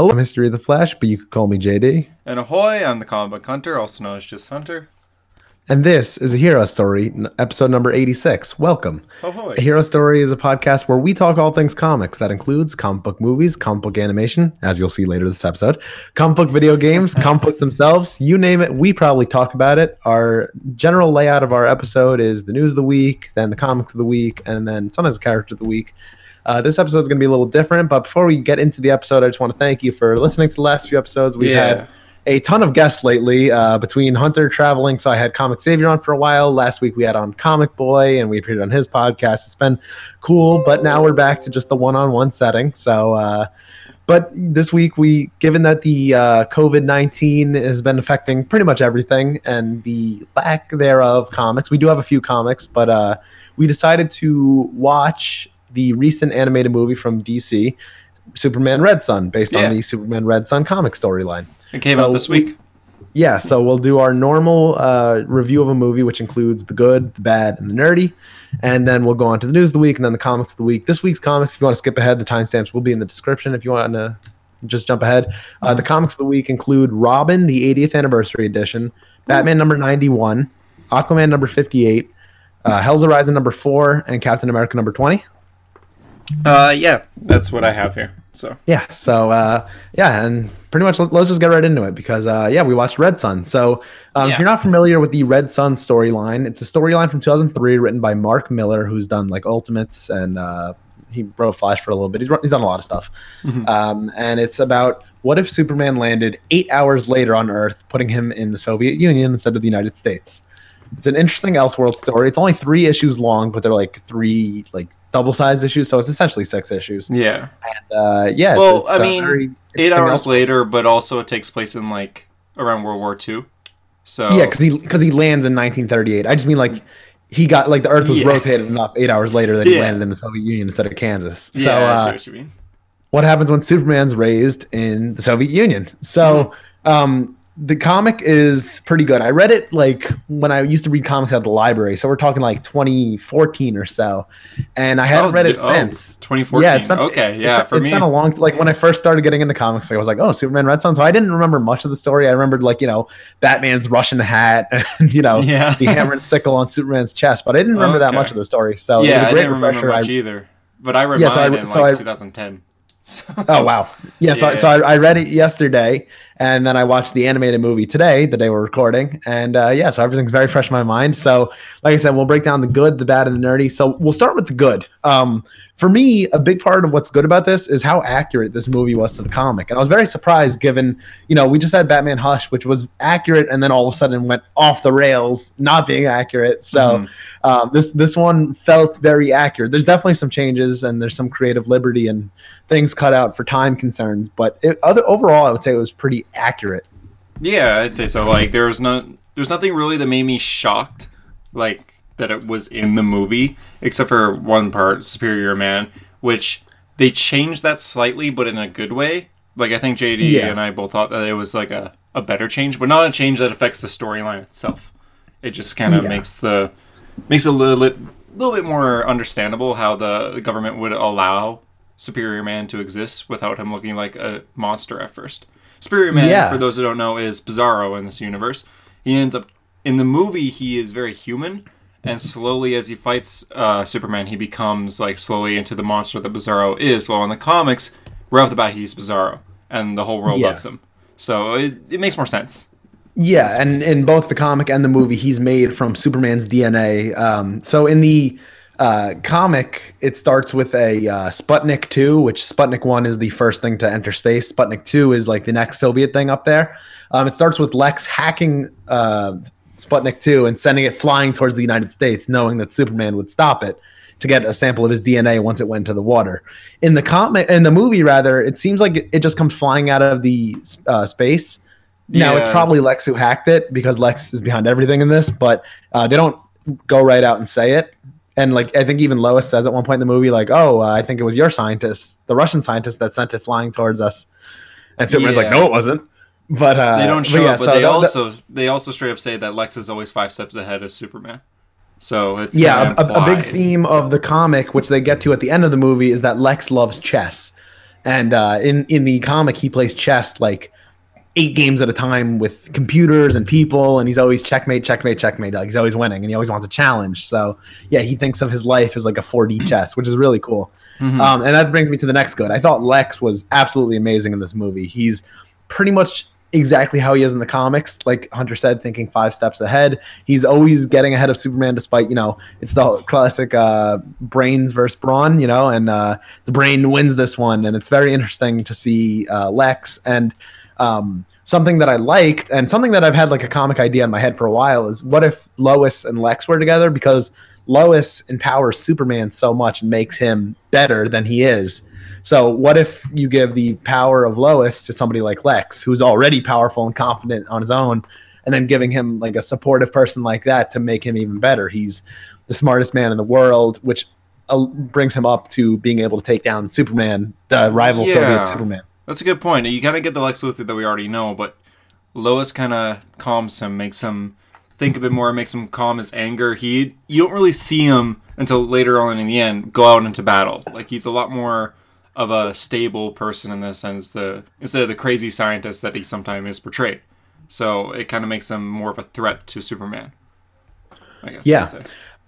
Hello, I'm History of the Flash, but you could call me JD. And ahoy, I'm the comic book hunter, also known as just Hunter. And this is a Hero Story, episode number 86. Welcome. Ahoy. A Hero Story is a podcast where we talk all things comics. That includes comic book movies, comic book animation, as you'll see later this episode, comic book video games, comic books themselves, you name it, we probably talk about it. Our general layout of our episode is the news of the week, then the comics of the week, and then sometimes the character of the week. Uh, this episode is going to be a little different, but before we get into the episode, I just want to thank you for listening to the last few episodes. We've Yeah. had a ton of guests lately uh, between Hunter traveling. So I had Comic Savior on for a while. Last week we had on Comic Boy and we appeared on his podcast. It's been cool, but now we're back to just the one on one setting. So, uh, but this week we, given that the uh, COVID 19 has been affecting pretty much everything and the lack thereof comics, we do have a few comics, but uh, we decided to watch the recent animated movie from DC. Superman Red Son, based Yeah. on the Superman Red Son comic storyline. It came So out this week. Yeah, so we'll do our normal uh, review of a movie, which includes the good, the bad, and the nerdy. And then we'll go on to the news of the week and then the comics of the week. This week's comics, if you want to skip ahead, the timestamps will be in the description if you want to just jump ahead. Uh, the comics of the week include Robin, the 80th anniversary edition, Batman number 91, Aquaman number 58, uh, Hell's Arisen number 4, and Captain America number 20. Uh, yeah, that's what I have here. So Yeah. So uh, yeah, and pretty much let, us just get right into it because uh, yeah, we watched Red Son. So um, if you're not familiar with the Red Son storyline, it's a storyline from 2003 written by Mark Millar, who's done like Ultimates and uh, he wrote Flash for a little bit. He's, he's done a lot of stuff, um, and it's about what if Superman landed eight hours later on Earth, putting him in the Soviet Union instead of the United States. It's an interesting Elseworld story. It's only three issues long, but they're like three like double-sized issues, so it's essentially six issues. yeah. And uh, yeah, Well, it's, I uh, mean, very Eight hours later, but also it takes place in like around World War II. So Yeah, because he because he lands in 1938. I just mean like he got like the Earth was Yeah. rotated enough eight hours later that he Yeah. landed in the Soviet Union instead of Kansas. so uh, what what happens when Superman's raised in the Soviet Union? So um, the comic is pretty good. I read it like when I used to read comics at the library. So we're talking like 2014 or so, and I haven't Oh, read it oh, since. 2014. Yeah, it's been okay. it's Yeah, been- for it's me. been a long like when I first started getting into comics, like, I was like, oh, Superman Red Son. So I didn't remember much of the story. I remembered like you know Batman's Russian hat and you know Yeah. the hammer and sickle on Superman's chest, but I didn't remember that much of the story. So yeah, it was a I great didn't remember refresher. I- much either. But I remember Yeah, so I- in so like I- 2010. So- Oh wow! Yeah, so, Yeah. so I, I read it yesterday, and then I watched the animated movie today, the day we're recording, and uh, yeah, so everything's very fresh in my mind. So, like I said, we'll break down the good, the bad, and the nerdy. So we'll start with the good. Um, for me, a big part of what's good about this is how accurate this movie was to the comic, and I was very surprised, given you know we just had Batman Hush, which was accurate, and then all of a sudden went off the rails, not being accurate. So Mhm. um, this this one felt very accurate. There's definitely some changes, and there's some creative liberty and things cut out for time concerns, but it, other overall, I would say it was pretty accurate. Yeah, I'd say so. Like there was no there's nothing really that made me shocked like that it was in the movie except for one part, Superior Man, which they changed that slightly but in a good way. Like I think JD Yeah. and I both thought that it was like a, a better change, but not a change that affects the storyline itself. It just kind of Yeah. makes the makes it a little bit little bit more understandable how the, the government would allow Superior Man to exist without him looking like a monster at first. Superior Man, Yeah. for those who don't know, is Bizarro in this universe. He ends up in the movie. He is very human, and slowly as he fights uh, Superman, he becomes like slowly into the monster that Bizarro is. While in the comics, right off the bat, he's Bizarro, and the whole world Yeah. loves him. So it, it makes more sense. Yeah, and in both the comic and the movie, he's made from Superman's DNA. Um, so in the uh, comic, it starts with a uh, Sputnik 2, which Sputnik 1 is the first thing to enter space. Sputnik 2 is like the next Soviet thing up there. Um, it starts with Lex hacking uh, Sputnik 2 and sending it flying towards the United States, knowing that Superman would stop it to get a sample of his DNA once it went into the water. In the comic, in the movie, rather, it seems like it, just comes flying out of the uh, space. Now it's probably Lex who hacked it because Lex is behind everything in this, but uh, they don't go right out and say it. And like I think even Lois says at one point in the movie, like, "Oh, uh, I think it was your scientist, the Russian scientist, that sent it flying towards us." And Superman's like, "No, it wasn't." But uh, They don't show yeah, up, but so they the- the- also they also straight up say that Lex is always five steps ahead of Superman. So it's yeah, a, a big theme of the comic, which they get to at the end of the movie, is that Lex loves chess. And uh, in in the comic, he plays chess like eight games at a time with computers and people, and he's always checkmate, checkmate, checkmate. Like he's always winning, and he always wants a challenge. So yeah, he thinks of his life as like a 4D chess, which is really cool. Mm-hmm. Um, and that brings me to the next good. I thought Lex was absolutely amazing in this movie. He's pretty much exactly how he is in the comics. Like Hunter said, thinking five steps ahead. He's always getting ahead of Superman, despite you know it's the classic uh, brains versus brawn. You know, and uh, the brain wins this one, and it's very interesting to see uh, Lex and. Um, something that I liked and something that I've had like a comic idea in my head for a while is what if Lois and Lex were together because Lois empowers Superman so much and makes him better than he is so what if you give the power of Lois to somebody like Lex, who's already powerful and confident on his own, and then giving him like a supportive person like that to make him even better? He's the smartest man in the world, which uh, brings him up to being able to take down Superman, the rival yeah, Soviet Superman. That's a good point. You kind of get the Lex Luthor that we already know, but Lois kind of calms him, makes him think a bit more, makes him calm his anger. He you don't really see him until later on in the end go out into battle. Like he's a lot more of a stable person in this sense the instead of the crazy scientist that he sometimes is portrayed. So it kind of makes him more of a threat to Superman. I guess. Yeah.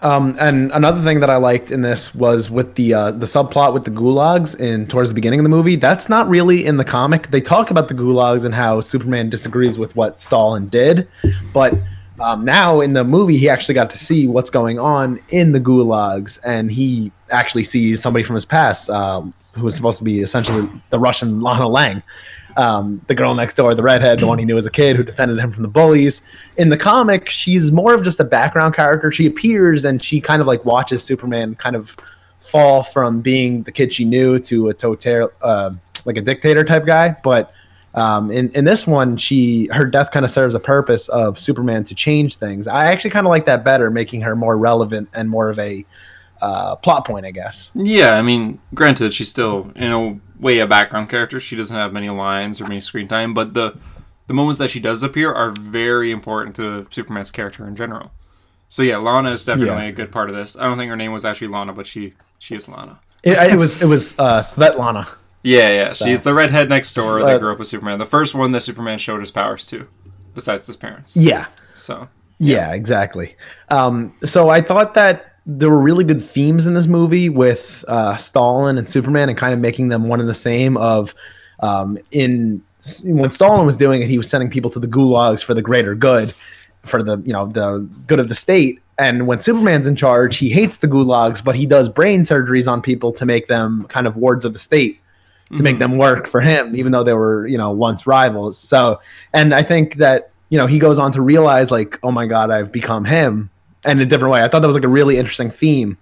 Um, and another thing that I liked in this was with the uh, the subplot with the gulags in towards the beginning of the movie. That's not really in the comic. They talk about the gulags and how Superman disagrees with what Stalin did, but um, now in the movie he actually got to see what's going on in the gulags, and he actually sees somebody from his past, um, who was supposed to be essentially the Russian Lana Lang, um, the girl next door, the redhead, the one he knew as a kid who defended him from the bullies. In the comic, she's more of just a background character. She appears and she kind of like watches Superman kind of fall from being the kid she knew to a total uh, like a dictator type guy. But um, in in this one, she her death kind of serves a purpose of Superman to change things. I actually kind of like that better, making her more relevant and more of a uh, plot point, I guess. Yeah, I mean, granted, she's still in a way a background character. She doesn't have many lines or many screen time, but the the moments that she does appear are very important to Superman's character in general. So yeah, Lana is definitely yeah. a good part of this. I don't think her name was actually Lana, but she she is Lana. It, it was it was uh, Svetlana. Yeah, yeah, so. she's the redhead next door that grew up with Superman. The first one that Superman showed his powers to, besides his parents. Yeah. So. Yeah, yeah exactly. Um, so I thought that there were really good themes in this movie with uh, Stalin and Superman and kind of making them one and the same. Of um, in when Stalin was doing it, he was sending people to the gulags for the greater good, for the you know the good of the state. And when Superman's in charge, he hates the gulags, but he does brain surgeries on people to make them kind of wards of the state to mm-hmm. make them work for him, even though they were you know once rivals. So, and I think that you know he goes on to realize like, oh my god, I've become him in a different way. I thought that was like a really interesting theme.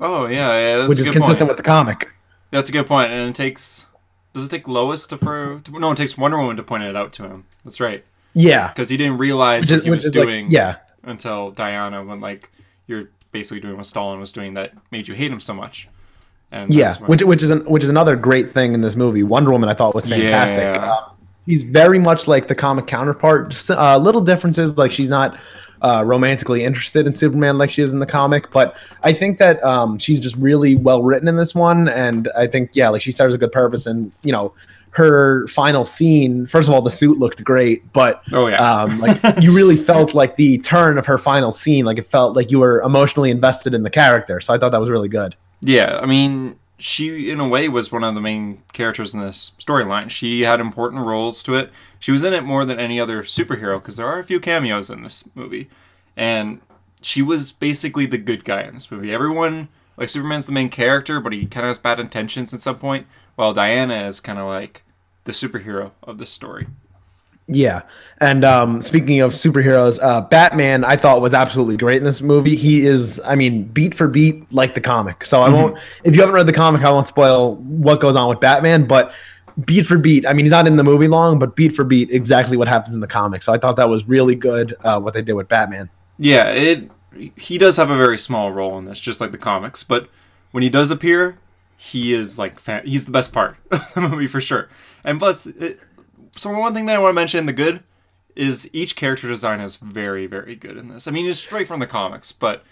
Oh yeah, yeah, which is consistent point. with the comic. That's a good point. and it takes does it take Lois to, for to, no, it takes Wonder Woman to point it out to him. That's right. Yeah, because he didn't realize what he was doing. Like, yeah, until Diana, when like you're basically doing what Stalin was doing, that made you hate him so much. And yeah, which which is an, which is another great thing in this movie. Wonder Woman, I thought was fantastic. Yeah. Um, he's very much like the comic counterpart. Just, uh, little differences, like she's not uh, romantically interested in Superman like she is in the comic. But I think that um, she's just really well written in this one, and I think yeah, like she serves a good purpose. And you know, her final scene. First of all, the suit looked great, but oh yeah, um, like you really felt like the turn of her final scene. Like it felt like you were emotionally invested in the character. So I thought that was really good. Yeah, I mean, she in a way was one of the main characters in this storyline. She had important roles to it she was in it more than any other superhero because there are a few cameos in this movie, and she was basically the good guy in this movie. Everyone like Superman's the main character, but he kind of has bad intentions at some point, while Diana is kind of like the superhero of the story. Yeah, and um, speaking of superheroes, uh, Batman I thought was absolutely great in this movie. He is, I mean, beat for beat like the comic. So I mm-hmm. won't. If you haven't read the comic, I won't spoil what goes on with Batman. But beat for beat. I mean, he's not in the movie long, but beat for beat, exactly what happens in the comic. So I thought that was really good uh, what they did with Batman. Yeah, it. He does have a very small role in this, just like the comics. But when he does appear, he is like he's the best part of the movie for sure. And plus, it, so one thing that I want to mention, the good, is each character design is very very good in this. I mean, it's straight from the comics, but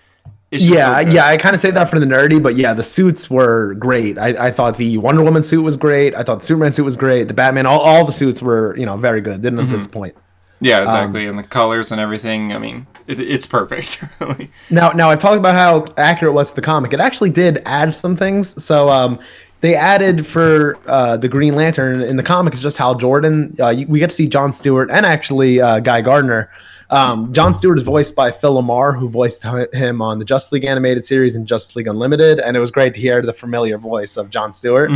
It's just Yeah, so yeah, I kind of say that for the nerdy, but yeah, the suits were great. I, I thought the Wonder Woman suit was great. I thought the Superman suit was great. The Batman, all, all the suits were, you know, very good. Didn't Mm-hmm. disappoint. Yeah, Um, exactly. and the colors and everything. I mean, it, it's perfect. Really. Now, now I've talked about how accurate it was to the comic. It actually did add some things. So, um, they added for uh, the Green Lantern in the comic. It's just Hal Jordan. Uh, you, we get to see John Stewart and actually uh, Guy Gardner. Um, John Stewart is voiced by Phil LaMarr, who voiced him on the Justice League animated series and Justice League Unlimited. And it was great to hear the familiar voice of John Stewart.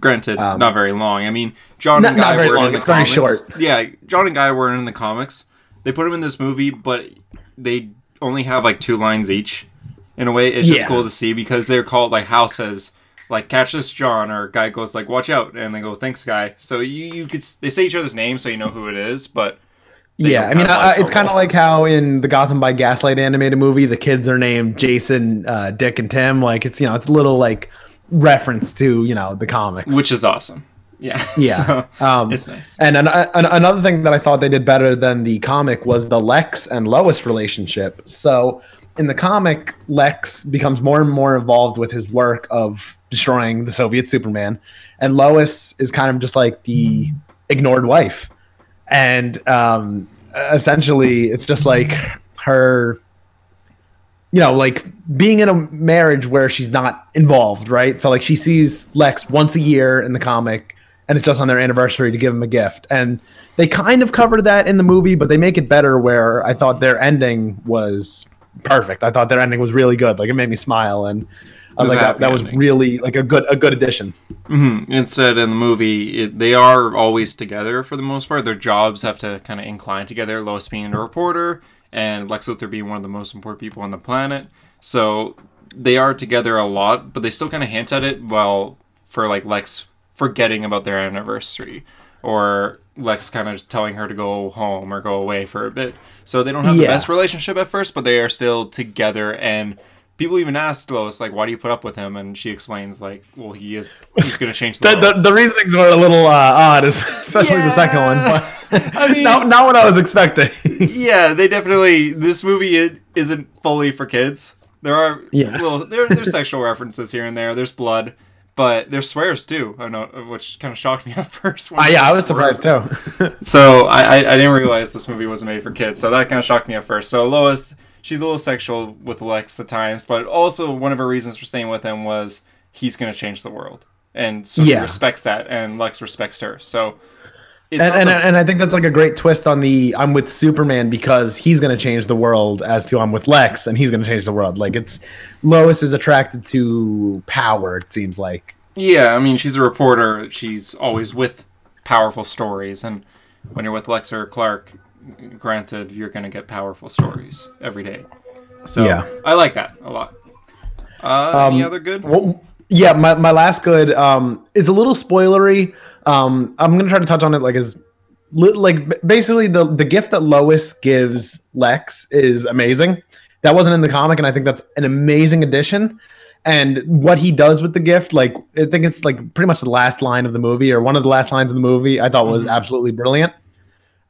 Granted, not very long. I mean, John not- and Um, Guy very weren't long, in the it's very comics. short. Yeah, John and Guy weren't in the comics. They put him in this movie, but they only have like two lines each. In a way, it's just Yeah. cool to see because they're called like Hal says, like "Catch this, John," or Guy goes like "Watch out," and they go "Thanks, Guy." So you you could they say each other's names so you know who it is, but Yeah, I mean, uh, it's kind of like how in the Gotham by Gaslight animated movie, the kids are named Jason, uh, Dick, and Tim. Like it's you know, it's a little like reference to you know the comics, which is awesome. Yeah, yeah, so, um, it's nice. And an, an, another thing that I thought they did better than the comic was the Lex and Lois relationship. So in the comic, Lex becomes more and more involved with his work of destroying the Soviet Superman, and Lois is kind of just like the ignored wife. And um, essentially, it's just like her you know, like being in a marriage where she's not involved, right? So like she sees Lex once a year in the comic and it's just on their anniversary to give him a gift. And they kind of covered that in the movie, but they make it better where I thought their ending was perfect. I thought their ending was really good. Like it made me smile and I was was like that, that was really like a good a good addition. Mm-hmm. Instead, in the movie, it, they are always together for the most part. Their jobs have to kind of incline together. Lois being a reporter, and Lex Luthor being one of the most important people on the planet. So they are together a lot, but they still kind of hint at it. While for like Lex forgetting about their anniversary, or Lex kind of telling her to go home or go away for a bit. So they don't have the best relationship at first, but they are still together and. People even asked Lois, like, why do you put up with him? And she explains, like, well, he is, he's going to change the, The, world. the, the reasonings were a little uh, odd, especially the second one, but I mean- not, not what I was expecting. yeah, they definitely. This movie it isn't fully for kids. There are Yeah. little there, there's sexual references here and there. There's blood, but there's swears too. I know, which kind of shocked me at first. Uh, yeah, I was surprised too. So I, I I didn't realize this movie was made for kids. So that kind of shocked me at first. So Lois, she's a little sexual with Lex at times, but also one of her reasons for staying with him was he's going to change the world, and so she respects that, and Lex respects her. So. It's and, and, the- and I think that's like a great twist on the I'm with Superman because he's going to change the world as to I'm with Lex and he's going to change the world. Like it's Lois is attracted to power. It seems like. Yeah, I mean, she's a reporter. She's always with powerful stories, and when you're with Lex or Clark, granted, you're gonna get powerful stories every day. So Yeah. I like that a lot. Uh, any Um, other good? Well, yeah, my, my last good um is a little spoilery. Um, I'm gonna try to touch on it like as like basically the the gift that Lois gives Lex is amazing. That wasn't in the comic, and I think that's an amazing addition. And what he does with the gift, like I think it's like pretty much the last line of the movie or one of the last lines of the movie, I thought was Mhm. absolutely brilliant.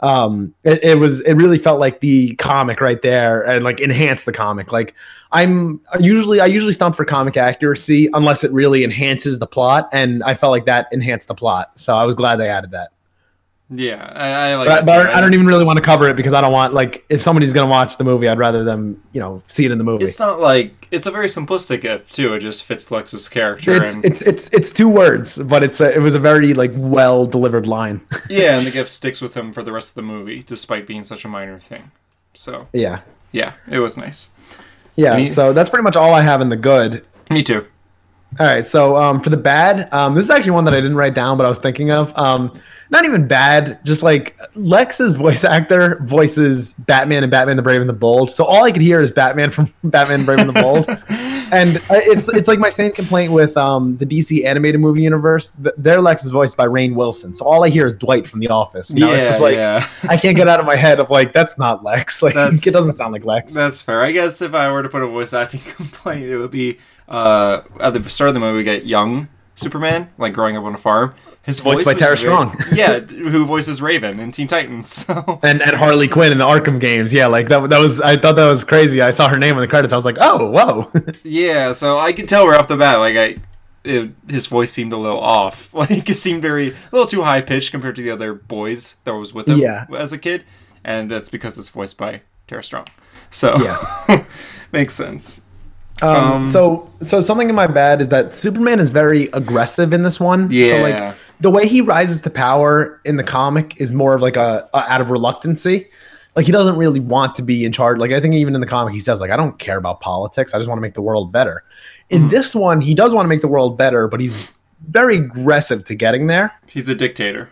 Um, it, it was it really felt like the comic right there and like enhanced the comic. Like I'm usually I usually stump for comic accuracy unless it really enhances the plot, and I felt like that enhanced the plot. So I was glad they added that. Yeah, I, I like. But, but. I don't even really want to cover it because I don't want like if somebody's gonna watch the movie, I'd rather them you know see it in the movie. It's not like it's a very simplistic gift too. It just fits Lex's character. It's and, it's it's it's two words, but it's a, it was a very like well delivered line. yeah, and the gift sticks with him for the rest of the movie, despite being such a minor thing. So yeah, yeah, it was nice. yeah. So that's pretty much all I have in the good. Me too. All right, so um, for the bad, um, this is actually one that I didn't write down, but I was thinking of. Um, not even bad, just like Lex's voice actor voices Batman and Batman the Brave and the Bold. So all I could hear is Batman from Batman the Brave and the Bold, and uh, it's it's like my same complaint with um, the DC animated movie universe. Th- Their Lex is voiced by Rainn Wilson, so all I hear is Dwight from The Office. You know, yeah, it's just like yeah. I can't get out of my head of like that's not Lex. Like That's- it doesn't sound like Lex. That's fair. I guess if I were to put a voice acting complaint, it would be uh, at the start of the movie we get young Superman, like growing up on a farm. His Voiced voice by Tara Strong. yeah, who voices Raven in Teen Titans. So and and Harley Quinn in the Arkham games. Yeah, like that. That was I thought that was crazy. I saw her name in the credits. I was like, oh, whoa. yeah, so I could tell right off the bat, like I, it, his voice seemed a little off. Like it seemed very a little too high pitched compared to the other boys that was with him Yeah. as a kid, and that's because it's voiced by Tara Strong. So Yeah. makes sense. Um, Um, so so something in my bad is that Superman is very aggressive in this one. So Yeah. like the way he rises to power in the comic is more of like a, a out of reluctancy. Like he doesn't really want to be in charge. Like I think even in the comic he says like I don't care about politics. I just want to make the world better. In Mm-hmm. this one he does want to make the world better, but he's very aggressive to getting there. He's a dictator.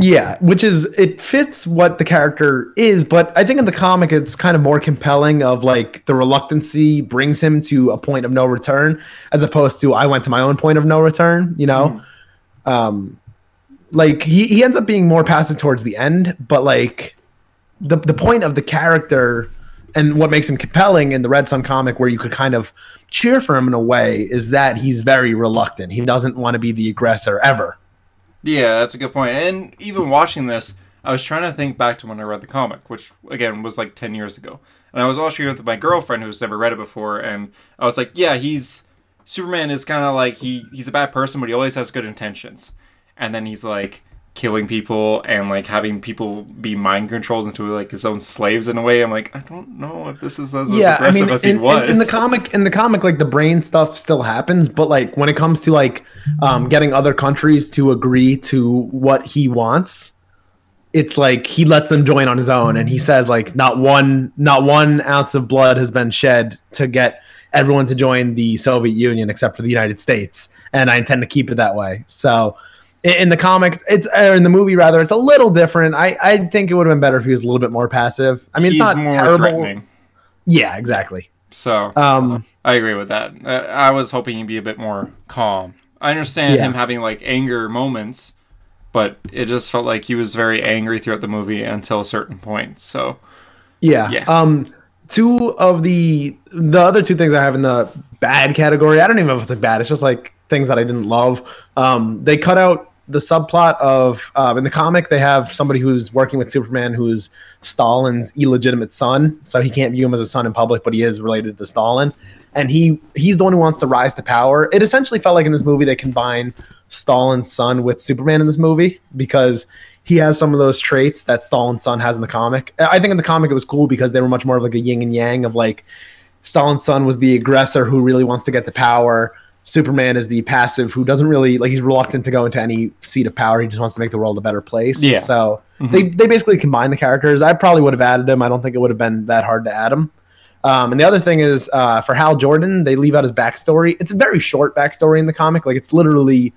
Yeah, which is it fits what the character is, but I think in the comic it's kind of more compelling of like the reluctancy brings him to a point of no return as opposed to I went to my own point of no return, you know? Um like he, he ends up being more passive towards the end, but like the the point of the character and what makes him compelling in the Red Son comic where you could kind of cheer for him in a way is that he's very reluctant. He doesn't want to be the aggressor ever. Yeah, that's a good point. And even watching this, I was trying to think back to when I read the comic, which again was like ten years ago. And I was watching it with my girlfriend who's never read it before, and I was like, "Yeah, he's Superman is kind of like he he's a bad person, but he always has good intentions." And then he's like killing people and like having people be mind controlled into like his own slaves in a way. I'm like, I don't know if this is as, as aggressive as he was in, in the comic, in the comic, like the brain stuff still happens, but like when it comes to like um, getting other countries to agree to what he wants, it's like he lets them join on his own, and he says like not one, not one ounce of blood has been shed to get everyone to join the Soviet Union except for the United States, and I intend to keep it that way. So. In the comic, it's or in the movie rather, it's a little different. I, I think it would have been better if he was a little bit more passive. I mean, he's it's not more terrible. threatening. Yeah, exactly. So Um, I agree with that. Uh, I was hoping he'd be a bit more calm. I understand Yeah. him having like anger moments, but it just felt like he was very angry throughout the movie until a certain point. So yeah. Yeah. Um, two of the the other two things I have in the bad category. I don't even know if it's like bad. It's just like things that I didn't love. Um, they cut out the subplot of um, in the comic they have somebody who's working with Superman who's Stalin's illegitimate son, so he can't view him as a son in public, but he is related to Stalin, and he he's the one who wants to rise to power. It essentially felt like in this movie they combine Stalin's son with Superman in this movie because he has some of those traits that Stalin's son has in the comic. I think in the comic it was cool because they were much more of like a yin and yang of like Stalin's son was the aggressor who really wants to get to power. Superman is the passive who doesn't really like he's reluctant to go into any seat of power. He just wants to make the world a better place. Yeah. So they, they basically combine the characters. I probably would have added him. I don't think it would have been that hard to add him. Um, and the other thing is uh, for Hal Jordan, they leave out his backstory. It's a very short backstory in the comic. Like it's literally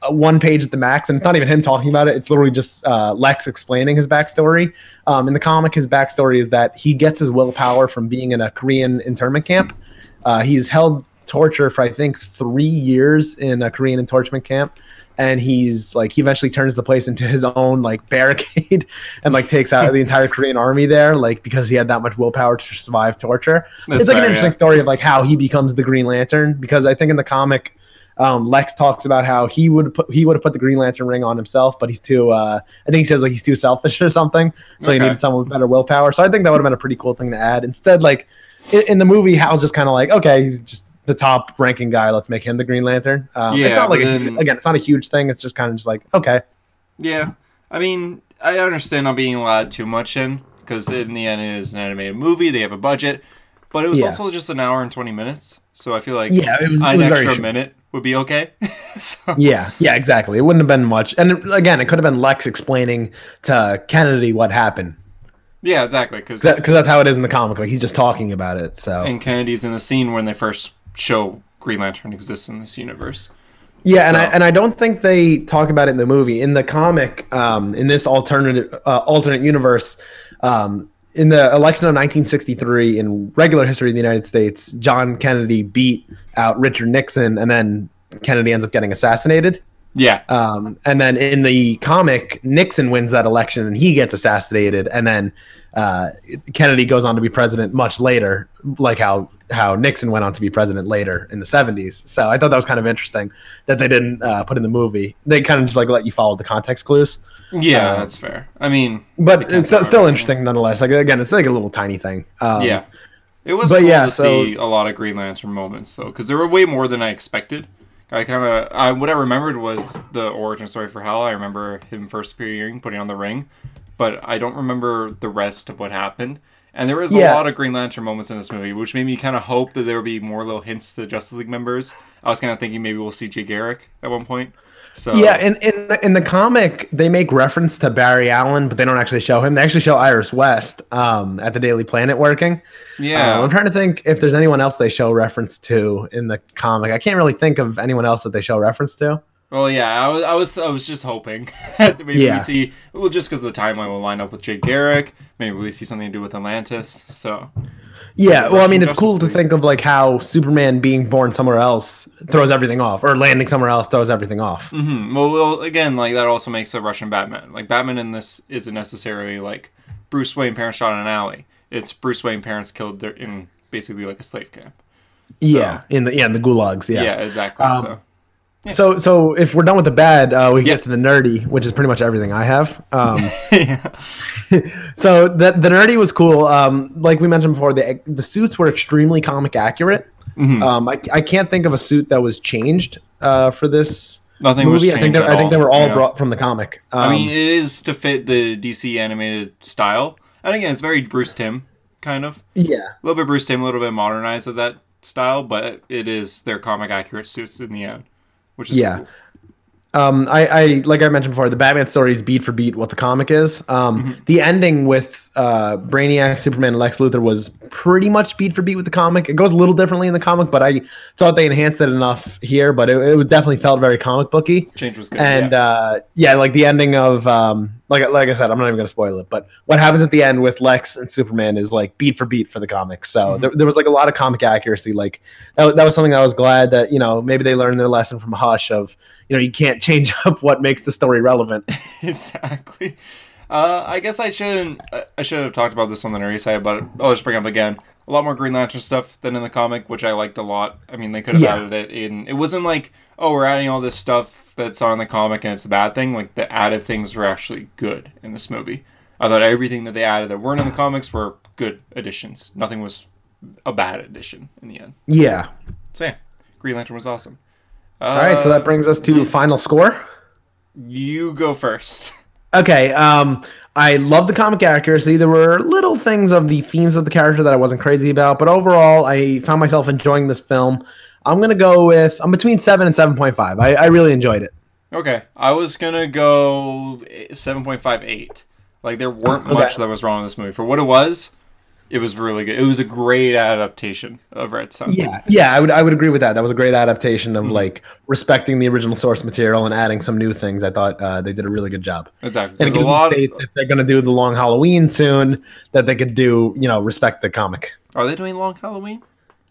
uh, one page at the max, and it's not even him talking about it. It's literally just uh, Lex explaining his backstory. Um, in the comic, his backstory is that he gets his willpower from being in a Korean internment camp. Uh, he's held torture for I think three years in a Korean internment camp, and he's like he eventually turns the place into his own like barricade and like takes out the entire Korean army there, like because he had that much willpower to survive torture. That's it's like an interesting yeah. story of like how he becomes the Green Lantern because I think in the comic. Um, Lex talks about how he would put he would have put the Green Lantern ring on himself, but he's too. Uh, I think he says like he's too selfish or something, so he needed someone with better willpower. So I think that would have been a pretty cool thing to add. Instead, like in, in the movie, Hal's just kind of like, okay, he's just the top ranking guy. Let's make him the Green Lantern. Um, it's Yeah, not like but a, again, it's not a huge thing. It's just kind of just like okay, Yeah, I mean, I understand not being allowed too much in because in the end it is an animated movie. They have a budget, but it was Yeah. also just an hour and twenty minutes. So I feel like Yeah, it was- it an was extra minute would be okay. so, yeah, yeah, exactly. It wouldn't have been much. And it- again, it could have been Lex explaining to Kennedy what happened yeah, exactly. Because because that's how it is in the comic. Like he's just talking about it. So and Kennedy's in the scene when they first show Green Lantern exists in this universe. Yeah, and I and I don't think they talk about it in the movie. In the comic, um, in this alternate uh, alternate universe, um, in the election of 1963, in regular history of the United States, John Kennedy beat out Richard Nixon, and then Kennedy ends up getting assassinated. Yeah, Um, and then in the comic, Nixon wins that election and he gets assassinated, and then uh, Kennedy goes on to be president much later, like how how Nixon went on to be president later in the 70s. So I thought that was kind of interesting that they didn't uh, put in the movie. They kind of just like let you follow the context clues. Yeah, Um, that's fair. I mean, But it's still, still interesting nonetheless. Like again, it's like a little tiny thing. Um, yeah, it was but cool yeah, to so- see a lot of Green Lantern moments though, because there were way more than I expected. I kind of, I what I remembered was the origin story for Hal. I remember him first appearing, putting on the ring, but I don't remember the rest of what happened. And there was a lot of Green Lantern moments in this movie, which made me kind of hope that there would be more little hints to Justice League members. I was kind of thinking maybe we'll see Jay Garrick at one point. So Yeah, in in the, in the comic, they make reference to Barry Allen, but they don't actually show him. They actually show Iris West um, at the Daily Planet working. yeah, Uh, I'm trying to think if there's anyone else they show reference to in the comic. I can't really think of anyone else that they show reference to. Well, yeah, I was, I was, I was just hoping that maybe Yeah. we see, well, just because the timeline will line up with Jay Garrick, maybe we see something to do with Atlantis. So, Yeah, well, I mean, it's Justice cool to think of like how Superman being born somewhere else throws everything off, or landing somewhere else throws everything off. hmm well, well, again, like that also makes a Russian Batman. Like Batman in this isn't necessarily like Bruce Wayne parents shot in an alley. It's Bruce Wayne parents killed in basically like a slave camp. Yeah, in the yeah in the gulags. Yeah, Yeah. exactly. Um, so, So so if we're done with the bad, uh, we Yeah. get to the nerdy, which is pretty much everything I have. Um, yeah. so the the nerdy was cool. Um, like we mentioned before, the the suits were extremely comic accurate. Mhm. Um, I, I can't think of a suit that was changed uh, for this Nothing was movie. changed I think they, I think they were all yeah. brought from the comic. Um, I mean, it is to fit the DC animated style. And again, it's very Bruce Timm kind of. yeah, A little bit Bruce Timm, a little bit modernized of that style, but it is their comic accurate suits in the end, which is Yeah. cool. Um, I, I like I mentioned before, the Batman story is beat for beat what the comic is. Um, Mm-hmm. The ending with uh, Brainiac, Superman, and Lex Luthor was pretty much beat for beat with the comic. It goes a little differently in the comic, but I thought they enhanced it enough here. But it, it was definitely felt very comic booky. Change was good. And yeah. uh, yeah, like the ending of um, like like I said, I'm not even gonna spoil it. But what happens at the end with Lex and Superman is like beat for beat for the comics. So Mm-hmm. there, there was like a lot of comic accuracy. Like that, that was something I was glad that you know maybe they learned their lesson from Hush of you know you can't change up what makes the story relevant. exactly. Uh, I guess I shouldn't. I- should have talked about this on the nerdy side, but I'll just bring up again. A lot more Green Lantern stuff than in the comic, which I liked a lot. I mean, they could have Yeah. added it in. It wasn't like, oh, we're adding all this stuff that's on the comic and it's a bad thing. Like the added things were actually good in this movie. I thought everything that they added that weren't in the comics were good additions. Nothing was a bad addition in the end. Yeah. So yeah, Green Lantern was awesome. Uh, All right, so that brings us to final score. you go first. Okay. Um, I love the comic accuracy. There were little things of the themes of the character that I wasn't crazy about, but overall, I found myself enjoying this film. I'm gonna go with I'm between seven and seven point five. I, I really enjoyed it. Okay, I was gonna go seven point five eight. Like there weren't Okay. much that was wrong with this movie. For what it was, it was really good. It was a great adaptation of Red Son. Yeah, yeah, I would I would agree with that. That was a great adaptation Mm-hmm. of like respecting the original source material and adding some new things. I thought uh, they did a really good job. exactly. And a lot. faith if they're gonna do the long Halloween soon, that they could do you know respect the comic. Are they doing Long Halloween?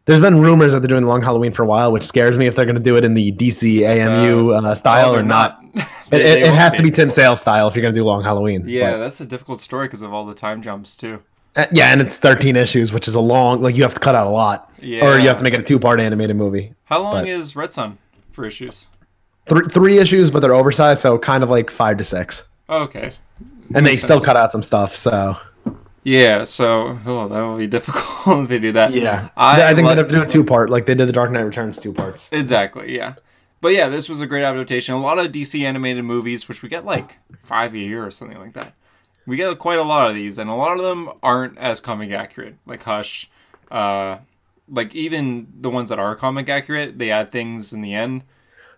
There's been rumors that they're doing Long Halloween for a while, which scares me if they're going to do it in the DC AMU uh, style Oh, or not. They- It, they it, has to be Tim Sale style if you're going to do Long Halloween. Yeah, But, that's a difficult story because of all the time jumps too. uh, yeah, and it's 13 issues, which is a long. Like you have to cut out a lot, or you have to make it a two-part animated movie. How long But- is Red Son for issues? Three, three issues, but they're oversized, so kind of like five to six. Oh, okay. And they Makes still cut out some stuff. So Yeah, so oh, that would be difficult if they do that. I, I, think like- they'd have to do a two-part, like they did the Dark Knight Returns two parts. Exactly, yeah. But yeah, this was a great adaptation. A lot of DC animated movies, which we get like five a year or something like that. We get quite a lot of these, and a lot of them aren't as comic accurate, like Hush. Uh, like even the ones that are comic accurate, they add things in the end.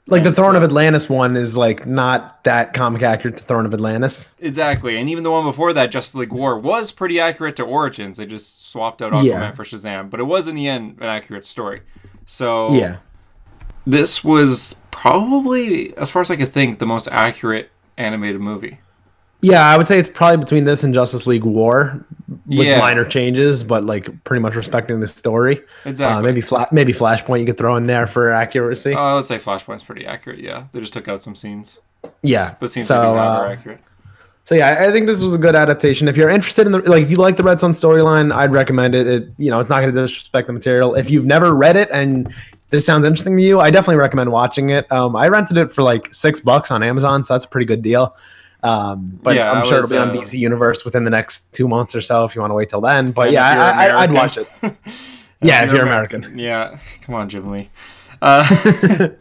Like the And Throne so- of Atlantis one is like not that comic accurate to Throne of Atlantis. Exactly, and even the one before that, Justice League War, was pretty accurate to Origins. They just swapped out Aquaman Yeah. for Shazam, but it was in the end an accurate story. So Yeah. this was probably, as far as I could think, the most accurate animated movie. Yeah, I would say it's probably between this and Justice League War with Yeah. minor changes, but like pretty much respecting the story. Exactly. Uh, maybe fla- maybe Flashpoint you could throw in there for accuracy. Uh, let's say Flashpoint's pretty accurate. Yeah, they just took out some scenes. yeah. The scenes so they do have are uh, accurate. So yeah, I- I think this was a good adaptation. If you're interested in the like, if you like the Red Son storyline, I'd recommend it. It you know, it's not going to disrespect the material. If you've never read it and this sounds interesting to you, I definitely recommend watching it. Um, I rented it for like six bucks on Amazon, so that's a pretty good deal. Um, but Yeah, I'm I sure was, it'll be on uh, DC Universe within the next two months or so if you want to wait till then. But yeah, I, I, I'd watch it. yeah, if you're American. Yeah, come on, Jim Lee. Uh,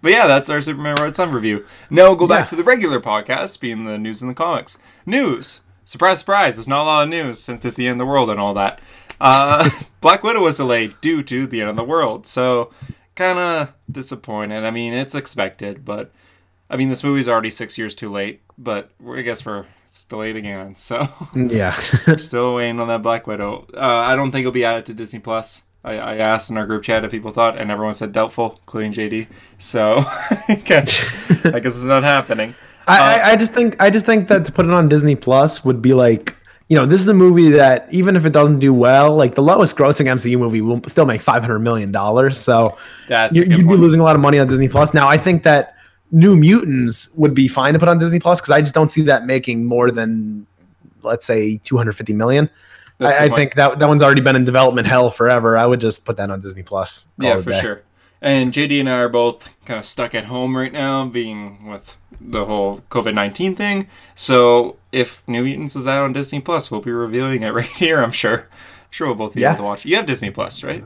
but yeah, that's our Superman Red Son review. Now we'll go back Yeah. to the regular podcast, being the news in the comics. News. Surprise, surprise. There's not a lot of news since it's the end of the world and all that. Uh, Black Widow was delayed due to the end of the world. So, kind of disappointed. I mean, it's expected, but I mean, this movie's already six years too late. But I guess we're it's delayed again. So. Yeah. Still waiting on that Black Widow. Uh, I don't think it'll be added to Disney Plus. I, I asked in our group chat if people thought, and everyone said doubtful, including JD. So I guess I guess it's not happening. I, Uh, I, I just think I just think that to put it on Disney Plus would be like you know this is a movie that even if it doesn't do well, like the lowest grossing MCU movie will still make five hundred million dollars. So That's you, you'd be losing a lot of money on Disney Plus. Now I think that New Mutants would be fine to put on Disney Plus because I just don't see that making more than let's say two hundred fifty million. That's I, I think that that one's already been in development hell forever. I would just put that on Disney Plus. Yeah, for day. sure. And JD and I are both kind of stuck at home right now, being with the whole COVID nineteen thing. So if New Mutants is out on Disney Plus, we'll be reviewing it right here. I'm sure. I'm sure we'll both be Yeah. able to watch. You have Disney Plus, right?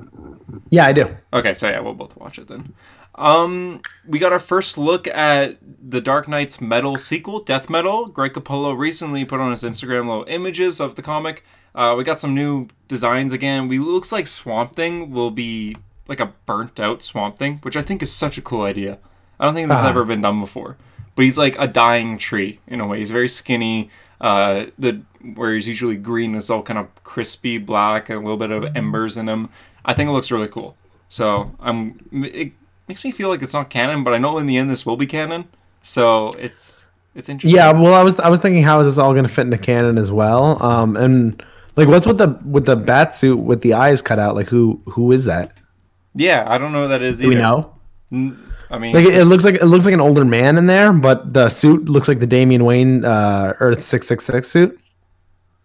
Yeah, I do. Okay, so yeah, we'll both watch it then. Um, we got our first look at the Dark Nights Metal sequel, Death Metal. Greg Capullo recently put on his Instagram little images of the comic. Uh, we got some new designs again. We looks like Swamp Thing will be like a burnt out Swamp Thing, which I think is such a cool idea. I don't think this has Ah. ever been done before. But he's like a dying tree in a way. He's very skinny. Uh, the where he's usually green is all kind of crispy black and a little bit of embers in him. I think it looks really cool. So I'm. It makes me feel like it's not canon, but I know in the end this will be canon. So it's it's interesting. Yeah, well, I was I was thinking how is this all going to fit into canon as well? Um, and like, what's with the with the bat suit with the eyes cut out? Like, who who is that? Yeah, I don't know who that is Do either. we know? N- I mean, Like, it, looks like it looks like an older man in there, but the suit looks like the Damian Wayne uh, Earth six six six suit.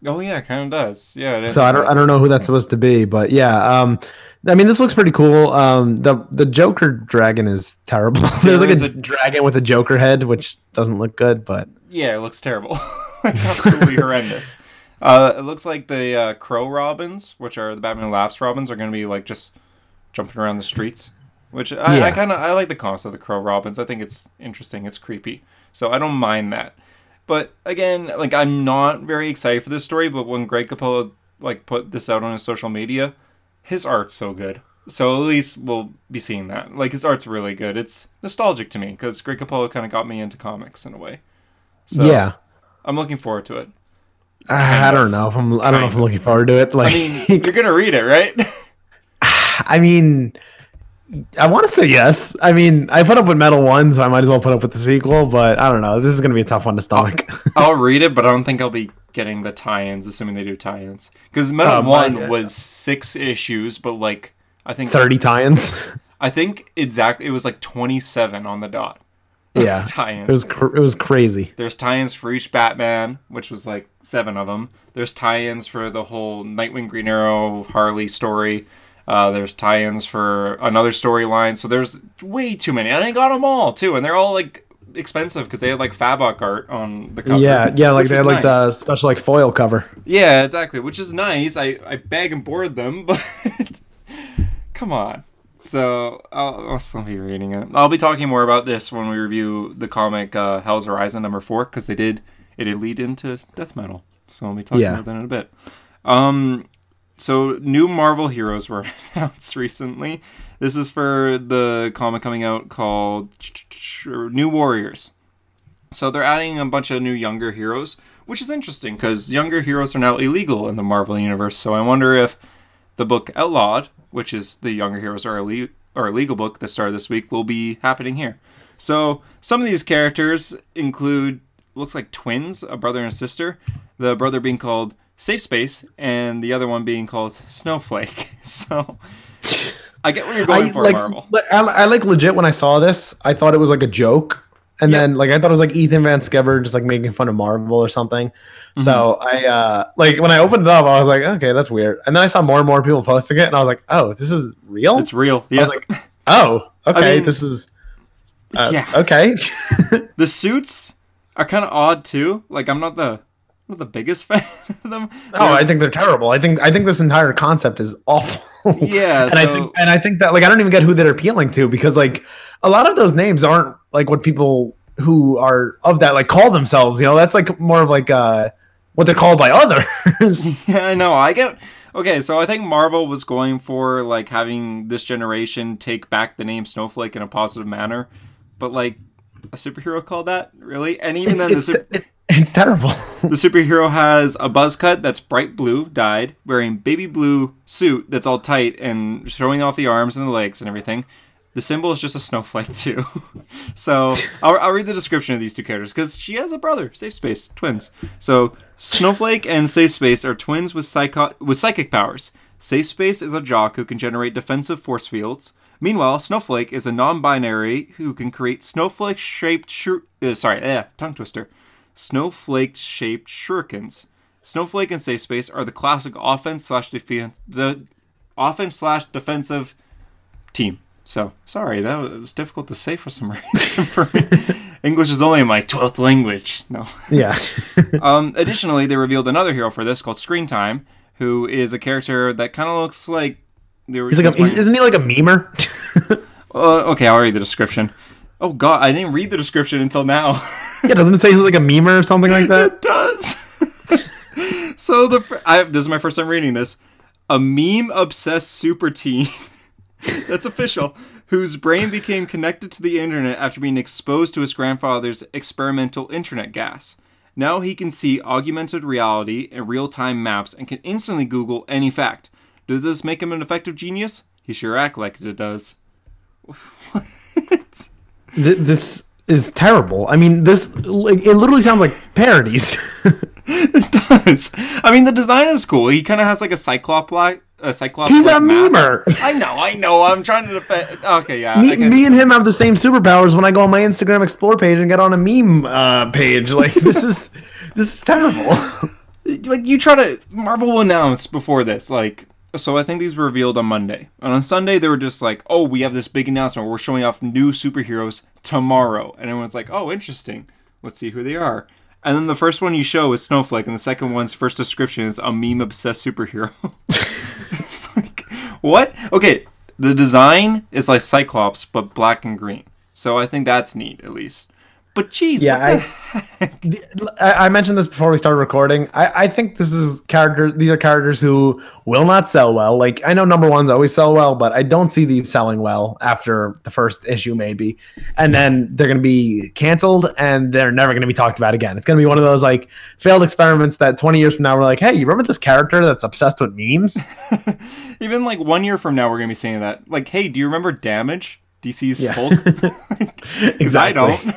oh yeah, it kind of does. Yeah. So I don't I don't know who that's supposed to be, but yeah. Um, I mean, this looks pretty cool. Um, the the Joker dragon is terrible. There's like a, a- dragon with a Joker head, which doesn't look good, but Yeah, it looks terrible. Absolutely horrendous. Uh, it looks like the uh, Crow Robins, which are the Batman Laughs Robins, are going to be like just jumping around the streets. Which I, I kind of I like the concept of the Crow Robins. I think it's interesting. It's creepy, so I don't mind that. But again, like I'm not very excited for this story. But when Greg Capullo like put this out on his social media, his art's so good. So at least we'll be seeing that. Like his art's really good. It's nostalgic to me because Greg Capullo kind of got me into comics in a way. So yeah. I'm looking forward to it. Ah, I, I don't know if I'm I don't know if I'm looking forward to it. Like I mean, you're gonna read it, right? I mean, I want to say yes. I mean, I put up with Metal One, so I might as well put up with the sequel. But I don't know. This is gonna be a tough one to stomach. I'll read it, but I don't think I'll be getting the tie-ins, assuming they do tie-ins. Because Metal One mine- was six issues, but like I think Thirty tie-ins. I think exactly it was like 27 on the dot. yeah, tie-ins. it was cr- it was crazy. There's tie-ins for each Batman, which was like seven of them. There's tie-ins for the whole Nightwing, Green Arrow, Harley story. Uh, there's tie-ins for another storyline. So there's way too many, and I got them all too, and they're all like expensive because they had like Fabok art on the cover. Yeah, yeah, like they had like the special like foil cover. Yeah, exactly, which is nice. I I bag and board them, but come on. So I'll, I'll still be reading it. I'll be talking more about this when we review the comic uh, Hell's Arisen number four because they did it did lead into death metal. So I'll be talking Yeah. about that in a bit. Um, so new Marvel heroes were announced recently. This is for the comic coming out called New Warriors. So they're adding a bunch of new younger heroes, which is interesting because younger heroes are now illegal in the Marvel universe. So I wonder if the book Outlawed, which is the younger heroes are ille- or illegal book that started this week, will be happening here. So some of these characters include looks like twins, a brother and a sister. The brother being called Safe Space, and the other one being called Snowflake. So I get where you're going I for, like, Marvel. I, I like legit when I saw this, I thought it was like a joke. and then like I thought it was like Ethan Van Sciver just like making fun of Marvel or something. So I uh like when I opened it up, I was like, okay, that's weird. And then I saw more and more people posting it, and I was like, oh, this is real. It's real. I Yeah. was like, oh, okay, mean, this is uh, yeah. okay. The suits are kind of odd too. Like I'm not the not the biggest fan of them. Oh, I think they're terrible. I think I think this entire concept is awful. Yeah, and I think and I think that like I don't even get who they're appealing to because like a lot of those names aren't like what people who are of that like call themselves. You know, that's like more of like uh what they're called by others. Yeah, I know. I get. Okay, so I think Marvel was going for like having this generation take back the name Snowflake in a positive manner, but like a superhero called that really, and even it's, then the, it's, it- it's terrible. the superhero has a buzz cut that's bright blue dyed, wearing baby blue suit that's all tight and showing off the arms and the legs and everything. The symbol is just a snowflake too. so I'll, I'll read the description of these two characters because she has a brother, Safe Space, twins. So Snowflake and Safe Space are twins with psycho- with psychic powers. Safe Space is a jock who can generate defensive force fields. Meanwhile, Snowflake is a non-binary who can create snowflake-shaped shur- uh, sorry, eh, tongue twister. Snowflake-shaped shurikens. Snowflake and Safe Space are the classic offense slash defense the offense slash defensive team. So sorry, that was difficult to say for some reason for me. English is only my twelfth language. No. yeah. Um, additionally, they revealed another hero for this called Screen Time, who is a character that kind of looks like. He's like a, isn't he like a memer? uh, okay, I'll read the description. Oh God, I didn't read the description until now. Yeah, doesn't it say he's like a memer or something like that? it does. so the I, this is my first time reading this. A meme obsessed super teen. That's official. Whose brain became connected to the internet after being exposed to his grandfather's experimental internet gas. Now he can see augmented reality and real time maps and can instantly Google any fact. Does this make him an effective genius? He sure act like it does. What? Th- this is terrible. I mean, this like it literally sounds like parodies. It does. I mean, the design is cool. He kind of has like a cyclop like a cyclops. He's a memer. I know. I know. I'm trying to defend. Okay, yeah. Me, me and him have the same superpowers when I go on my Instagram Explore page and get on a meme uh, page. Like this is this is terrible. like you try to Marvel will announce before this like so I think these were revealed on Monday. And on Sunday they were just like, "Oh, we have this big announcement. We're showing off new superheroes tomorrow." And everyone's like, "Oh, interesting. Let's see who they are." And then the first one you show is Snowflake, and the second one's first description is a meme obsessed superhero. it's like, what? Okay, the design is like Cyclops, but black and green. So I think that's neat, at least. But geez, Yeah, what the I- heck? I, mentioned this before we started recording. I, I think this is character. These are characters who will not sell well. Like I know number ones always sell well, but I don't see these selling well after the first issue, maybe. And then they're going to be canceled, and they're never going to be talked about again. It's going to be one of those like failed experiments that 20 years from now we're like, hey, you remember this character that's obsessed with memes? Even like one year from now, we're gonna be saying that. Like, hey, do you remember Damage? DC's Yeah. Hulk. Because I don't.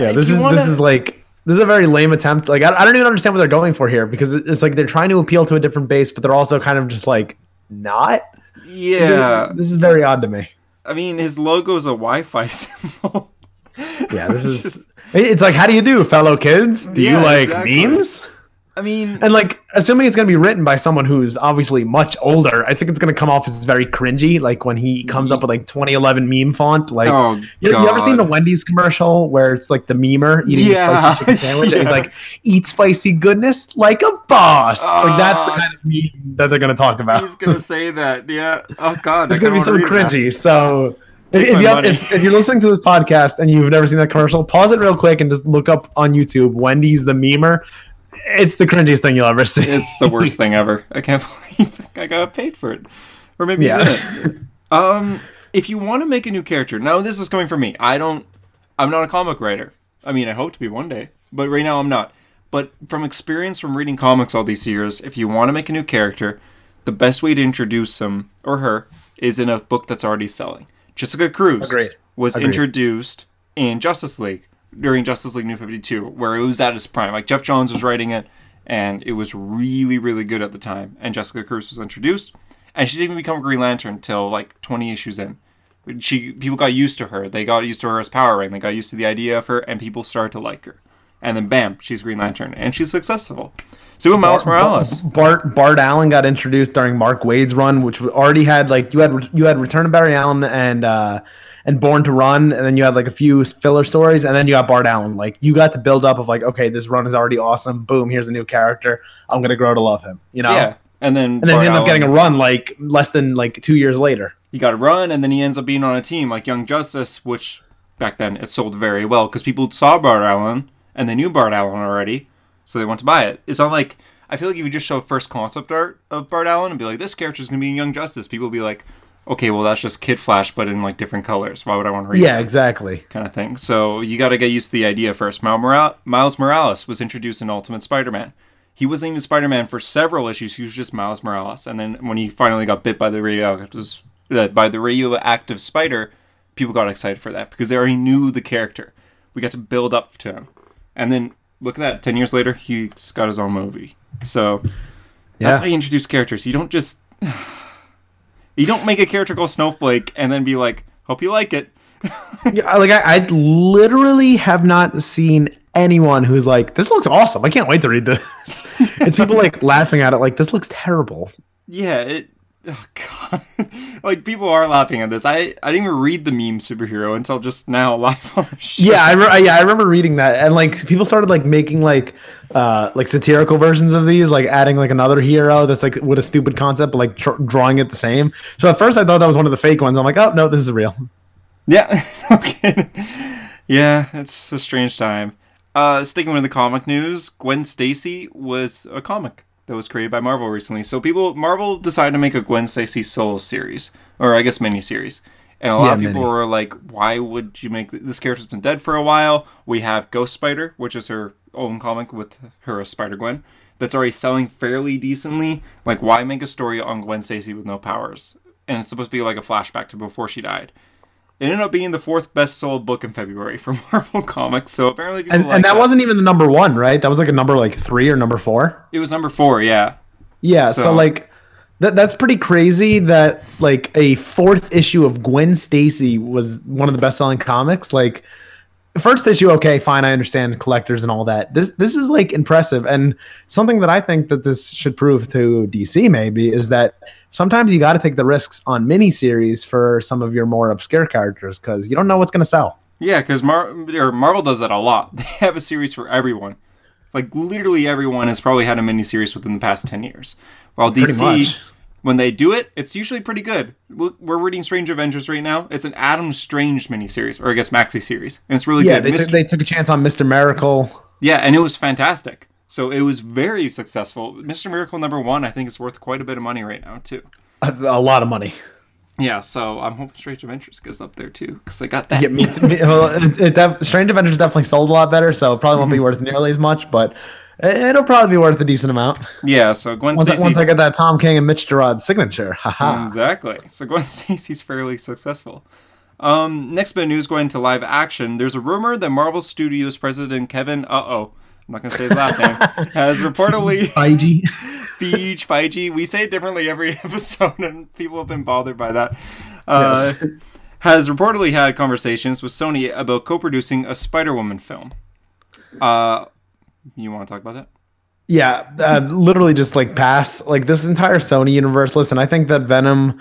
Yeah, this is wanna- this is like this is a very lame attempt. Like I, I don't even understand what they're going for here because it's like they're trying to appeal to a different base, but they're also kind of just like not. Yeah, This is very odd to me. I mean, his logo is a Wi-Fi symbol. Yeah, this is. It's like, how do you do, fellow kids? Do Yeah, you like exactly. memes? I mean, And like, assuming it's gonna be written by someone who's obviously much older, I think it's gonna come off as very cringy. Like when he comes up with like 2011 meme font. Like, oh you, you ever seen the Wendy's commercial where it's like the memer eating Yeah, the spicy chicken sandwich? And he's like, eat spicy goodness like a boss. like that's the Ah. kind of meme that they're gonna talk about. He's gonna say that. Yeah. Oh God. it's gonna be so wanna that. cringy. So if, if you have, if, if, you're listening to this podcast and you've never seen that commercial, pause it real quick and just look up on YouTube Wendy's the memer. It's the cringiest thing you'll ever see. It's the worst thing ever. I can't believe I got paid for it, or maybe Yeah. yeah. Um, if you want to make a new character, now this is coming from me. I don't. I'm not a comic writer. I mean, I hope to be one day, but right now I'm not. But from experience from reading comics all these years, if you want to make a new character, the best way to introduce him or her is in a book that's already selling. Jessica Cruz Agreed. was Agreed. introduced in Justice League during Justice League New 52, where it was at its prime. Like Geoff Johns was writing it, and it was really, really good at the time. And Jessica Cruz was introduced, and she didn't even become Green Lantern until like 20 issues in. She people got used to her. They got used to her as Power Ring. They got used to the idea of her, and people started to like her. And then bam, she's Green Lantern, and she's successful. So with Miles Morales. Bart Bart Allen got introduced during Mark Waid's run, which already had like you had you had Return of Barry Allen and uh and Born to Run, and then you had like a few filler stories, and then you got Bart Allen. Like you got to build up of like, okay, this run is already awesome. Boom, here's a new character. I'm gonna grow to love him. You know? Yeah. And then And then he ended up getting a run like less than like two years later. he got a run, and then he ends up being on a team like Young Justice, which back then it sold very well because people saw Bart Allen and they knew Bart Allen already, so they went to buy it. It's not like I feel like if you just show first concept art of Bart Allen and be like, this character's gonna be in Young Justice, people will be like, okay, well that's just Kid Flash, but in like different colors. Why would I want to read? Yeah, that? exactly. kind of thing. So you got to get used to the idea first. Miles Morales was introduced in Ultimate Spider-Man. He wasn't even Spider-Man for several issues. He was just Miles Morales. And then when he finally got bit by the radioactive uh, by the radioactive spider, people got excited for that because they already knew the character. We got to build up to him, and then look at that. Ten years later, he's got his own movie. So that's Yeah. how you introduce characters. You don't just you don't make a character called Snowflake and then be like, "Hope you like it." Yeah, like I, I literally have not seen anyone who's like, "This looks awesome! I can't wait to read this." it's people like laughing at it, like, "This looks terrible." Yeah, it. Oh god, like people are laughing at this. I I didn't even read the meme superhero until just now live on. Yeah, I re- yeah I remember reading that, and like people started like making like uh like satirical versions of these, like adding like another hero that's like with a stupid concept, but like tr- drawing it the same. So at first I thought that was one of the fake ones. I'm like, oh no, this is real. Yeah. okay. Yeah, it's a strange time. Uh, sticking with the comic news, Gwen Stacy was a comic that was created by Marvel recently. So people, Marvel decided to make a Gwen Stacy solo series, or I guess mini series. And a lot Yeah, of people mini. were like, "Why would you make this character's been dead for a while? We have Ghost Spider, which is her own comic with her as Spider Gwen, that's already selling fairly decently. Like, why make a story on Gwen Stacy with no powers? And it's supposed to be like a flashback to before she died. It ended up being the fourth best sold book in February for Marvel Comics. So apparently, people And, and that, wasn't even the number one, right? That was like a number like three or number four. It was number four. Yeah, Yeah, so, So- like that that's pretty crazy that like a fourth issue of Gwen Stacy was one of the best selling comics. Like first issue, okay, fine, I understand collectors and all that. This this is like impressive and something that I think that this should prove to DC maybe is that sometimes you got to take the risks on miniseries for some of your more obscure characters because you don't know what's going to sell. yeah, because Mar- or Marvel does that a lot. They have a series for everyone. Like literally everyone has probably had a miniseries within the past ten years. While DC. When they do it, it's usually pretty good. We're reading Strange Adventures right now. It's an Adam Strange miniseries, or I guess maxi series, and it's really Yeah, good. they, Mr. took, they took a chance on Mister Miracle. Yeah, and it was fantastic. So it was very successful. Mr. Miracle number one, I think, is worth quite a bit of money right now too. A, a lot of money. Yeah, so I'm hoping Strange Adventures gets up there too, because I got that. Yeah, me too. Well, it, it def- Strange Adventures definitely sold a lot better, so it probably won't be mm-hmm. worth nearly as much, but it'll probably be worth a decent amount. Yeah, so Gwen Once, Stacy. once I get that Tom King and Mitch Gerads signature, haha. Exactly. So Gwen Stacy's fairly successful. Um, next bit of news going to live action. There's a rumor that Marvel Studios president Kevin, uh oh, I'm not going to say his last name, has reportedly IG. Feige, Feige. We say it differently every episode, and people have been bothered by that. Uh, Yes. Has reportedly had conversations with Sony about co-producing a Spider-Woman film. Uh, you want to talk about that? Yeah, uh, literally just like pass like this entire Sony universe. Listen, I think that Venom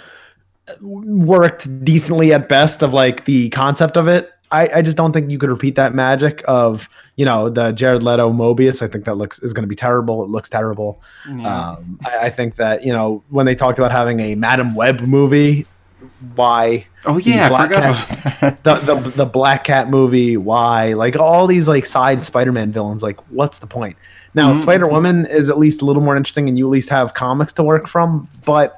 worked decently at best of like the concept of it. I, I just don't think you could repeat that magic of you know the Jared Leto Morbius. I think that looks is going to be terrible. It looks terrible. Um, I, I think that you know when they talked about having a Madame Web movie, why oh yeah, Black forgot Cat- the, the the Black Cat movie, why like all these like side Spider-Man villains, like what's the point? Now Mhm. Spider Woman is at least a little more interesting, and you at least have comics to work from. But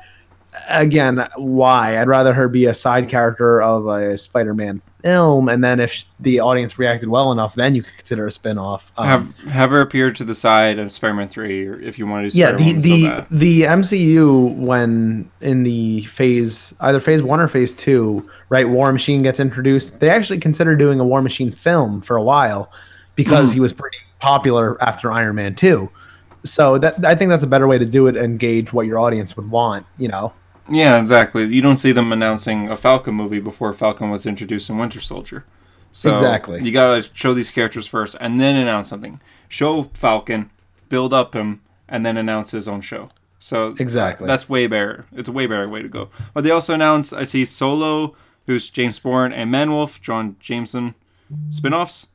again, why? I'd rather her be a side character of a Spider-Man film, and then if the audience reacted well enough, then you could consider a spin-off. Um, Have have her appear to the side of Spider-Man Three, or if you want to do yeah, the Spider-Woman so the the MCU when in the phase either phase one or phase two, right? War Machine gets introduced. They actually considered doing a War Machine film for a while because he was pretty popular after Iron Man two. So that I think that's a better way to do it and gauge what your audience would want. You know, Yeah, exactly. You don't see them announcing a Falcon movie before Falcon was introduced in Winter Soldier. So Exactly. You gotta show these characters first, and then announce something. Show Falcon, build up him, and then announce his own show. So Exactly. that's way better. It's a way better way to go. But they also announced I see Solo, who's James Bourne, and Manwolf, John Jameson, spin-offs.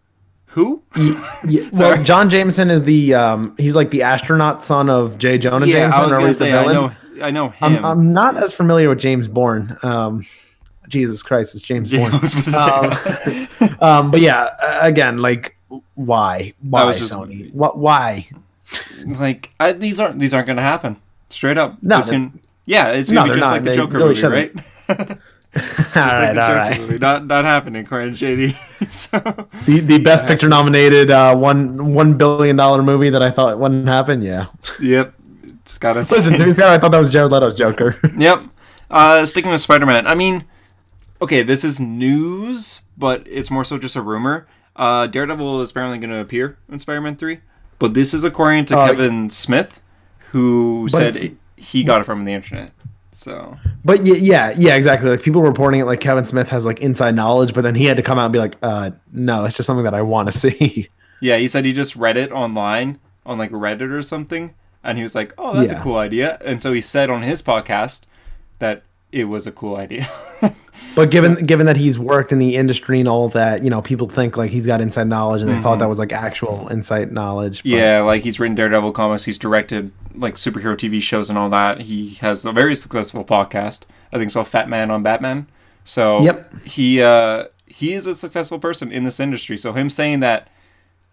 Who? Yeah, well, John Jameson is the um, he's like the astronaut son of J. Jonah yeah, Jameson, I was gonna say I know I know him. I'm, I'm not as familiar with James Bourne. Um, Jesus Christ, it's James Bourne. I was about to say that. um, but yeah, again, like, why, why just- Sony? What, why? like I, these aren't these aren't gonna happen straight up. No, This they're- can- yeah, it's gonna be just not. like the They Joker really movie, shouldn't. right? all right, like the Joker right. movie. Not not happening, to JD. so, The, the best picture nominated uh, one one billion dollar movie that I thought wouldn't happen. Yeah. yep, it's got to Listen, to be fair, I thought that was Jared Leto's Joker. Yep. Uh, sticking with Spider Man, I mean, okay, this is news, but it's more so just a rumor. Uh, Daredevil is apparently going to appear in Spider Man 3, but this is according to Uh, Kevin Smith, who said it's- he got it from the internet. So, But yeah, yeah, yeah, exactly. Like people reporting it like Kevin Smith has like inside knowledge, but then he had to come out and be like, uh, no, it's just something that I want to see. yeah, he said he just read it online on like Reddit or something, and he was like, oh, that's Yeah. a cool idea. And so he said on his podcast that it was a cool idea. But given given that he's worked in the industry and all that, you know, people think like he's got inside knowledge, and they thought that was like actual inside knowledge. But, Yeah, like he's written Daredevil comics, he's directed like superhero TV shows and all that. He has a very successful podcast. I think it's called Fat Man on Batman. So Yep. he uh he is a successful person in this industry. So him saying that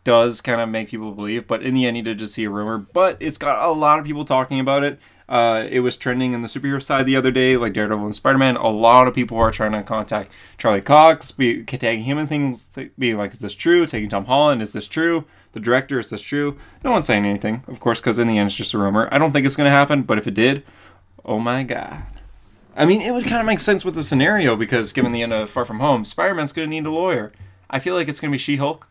does kind of make people believe, but in the end he did just see a rumor. But it's got a lot of people talking about it. Uh, it was trending in the superhero side the other day, like Daredevil and Spider Man. A lot of people are trying to contact Charlie Cox, be tagging him in things, th- being like, "Is this true?" Taking Tom Holland, "Is this true?" The director, "Is this true?" No one's saying anything, of course, because in the end it's just a rumor. I don't think it's going to happen, but if it did, oh my god. I mean, it would kind of make sense with the scenario because given the end of Far From Home, Spider Man's going to need a lawyer. I feel like it's going to be She Hulk,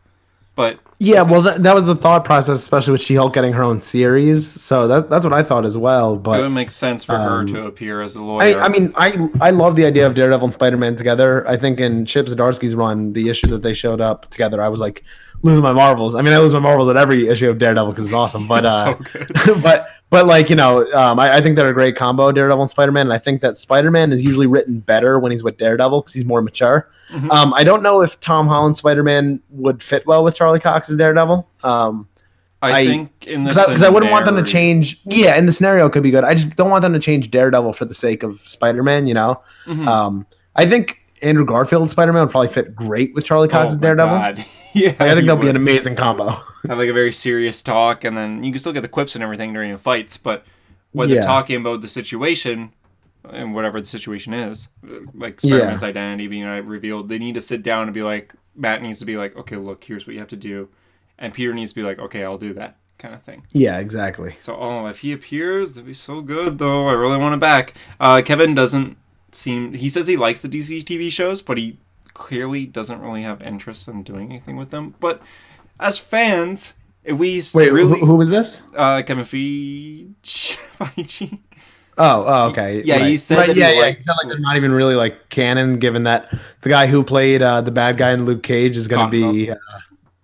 but yeah. Well, that, that was the thought process, especially with She-Hulk getting her own series. So that, that's what I thought as well. But it would make sense for her um, to appear as a lawyer. I mean, I I love the idea of Daredevil and Spider Man together. I think in Chip Zdarsky's run, the issue that they showed up together, I was like losing my marbles. I mean, I lose my marbles at every issue of Daredevil because it's awesome. But It's uh, so good. but but like you know, um, I, I think they're a great combo, Daredevil and Spider Man. And I think that Spider Man is usually written better when he's with Daredevil because he's more mature. Mhm. Um, I don't know if Tom Holland Spider Man would fit well with Charlie Cox's Daredevil. Um, I, I- think in the because I, wouldn't want them to change. Yeah, and the scenario could be good. I just don't want them to change Daredevil for the sake of Spider Man. You know, Mhm. um, I think Andrew Garfield Spider Man would probably fit great with Charlie Cox's Oh Daredevil. Yeah, I think that'll be an amazing combo. have like a very serious talk, and then you can still get the quips and everything during the fights. But when they're Yeah. talking about the situation and whatever the situation is, like Spider-Man's identity being revealed, they need to sit down and be like, Matt needs to be like, okay, look, here's what you have to do, and Peter needs to be like, okay, I'll do that, kind of thing. yeah, exactly. So, oh, if he appears, that'd be so good, though. I really want him back. Uh, Kevin doesn't seem. He says he likes the DC TV shows, but he clearly doesn't really have interest in doing anything with them. But as fans, if we Wait, really, who, who was this? uh, Kevin Feige, Oh, oh, okay. Yeah, he said right, that yeah, yeah. He said like they're not even really like canon, given that the guy who played uh, the bad guy in Luke Cage is going to be, uh,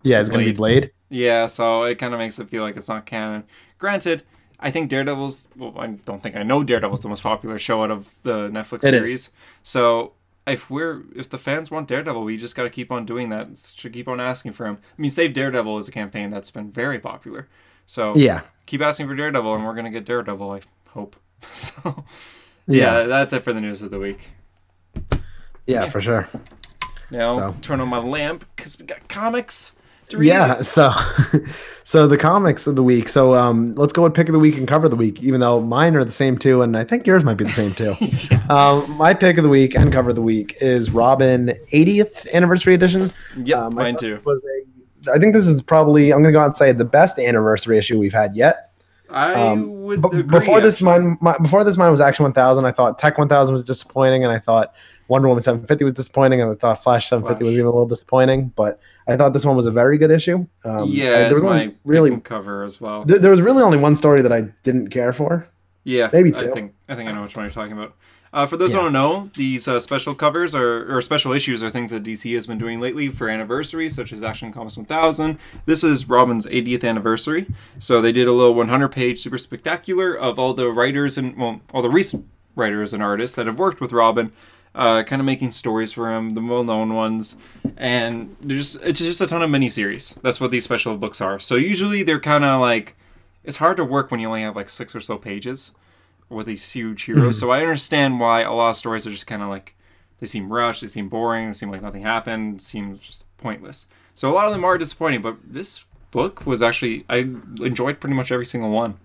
yeah, it's going to be Blade. yeah. So it kind of makes it feel like it's not canon. Granted. I think Daredevil's. Well, I don't think I know Daredevil's the most popular show out of the Netflix It is. series. So if we're if the fans want Daredevil, we just got to keep on doing that. Should keep on asking for him. I mean, Save Daredevil is a campaign that's been very popular. So Yeah, keep asking for Daredevil, and we're gonna get Daredevil. I hope. So yeah, yeah, that's it for the news of the week. yeah, for sure. Now So- turn on my lamp because we got comics. To read. Yeah, so so the comics of the week. So um, let's go with pick of the week and cover of the week. Even though mine are the same too, and I think yours might be the same too. um, my pick of the week and cover of the week is Robin 80th anniversary edition. Yeah, Um, mine too. Was a, I think this is probably I'm going to go out and say the best anniversary issue we've had yet. I Um, would But agree. before this, mine my, before this, mine was Action 1000. I thought Tec 1000 was disappointing, and I thought Wonder Woman 750 was disappointing, and I thought Flash 750 was even a little disappointing. But I thought this one was a very good issue. Um, yeah, there was my really cover as well. there, there was really only one story that I didn't care for. Yeah, Maybe I two. think I think I know which one you're talking about. Uh, for those Yeah. who don't know, these uh, special covers are, or special issues are things that DC has been doing lately for anniversaries, such as Action Comics 1000. This is Robin's 80th anniversary, so they did a little 100-page super spectacular of all the writers and well, all the recent writers and artists that have worked with Robin, uh, kind of making stories for him, the well-known ones, and there's it's just a ton of miniseries. That's what these special books are. So usually they're kind of like it's hard to work when you only have like six or so pages with these huge heroes. So I understand why a lot of stories are just kind of like they seem rushed, they seem boring, they seem like nothing happened, seems pointless. So a lot of them are disappointing, but this book was actually I enjoyed pretty much every single one.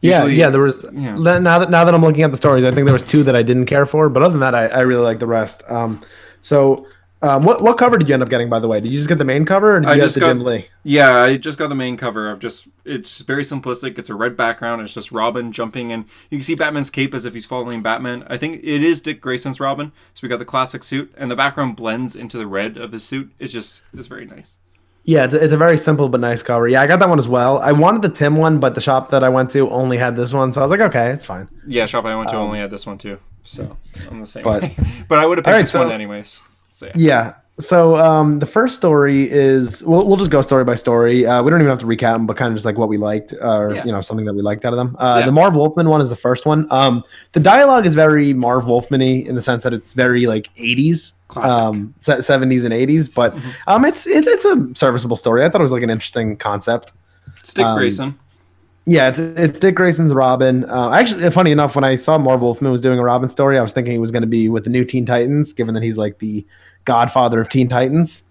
Yeah, Usually- yeah. There was yeah. now that now that I'm looking at the stories, I think there was two that I didn't care for, but other than that, I, I really like the rest. Um, so um, what what cover did you end up getting? By the way, did you just get the main cover, or did I you just get the got- Jim Lee? Yeah, I just got the main cover of just it's very simplistic. It's a red background. It's just Robin jumping and you can see Batman's cape as if he's following Batman. I think it is Dick Grayson's Robin. So we got the classic suit and the background blends into the red of his suit. It's just it's very nice. Yeah, it's a, it's a very simple but nice cover. Yeah, I got that one as well. I wanted the Tim one, but the shop that I went to only had this one, so I was like, okay, it's fine. Yeah, shop I went to only had this one too. So I'm the same. But- But I would have picked Alright, this so- one anyways. So yeah. Yeah. So um, the first story is we'll, we'll just go story by story. Uh, we don't even have to recap them, but kind of just like what we liked, or Yeah. you know something that we liked out of them. Uh, Yeah. The Marv Wolfman one is the first one. Um, the dialogue is very Marv Wolfman-y in the sense that it's very like 80s, Classic. Um, 70s and 80s, but Mhm. um, it's it, it's a serviceable story. I thought it was like an interesting concept. It's Dick um, Grayson. Yeah, it's it's Dick Grayson's Robin. Uh, actually, funny enough, when I saw Marv Wolfman was doing a Robin story, I was thinking he was going to be with the new Teen Titans, given that he's like the godfather of Teen Titans.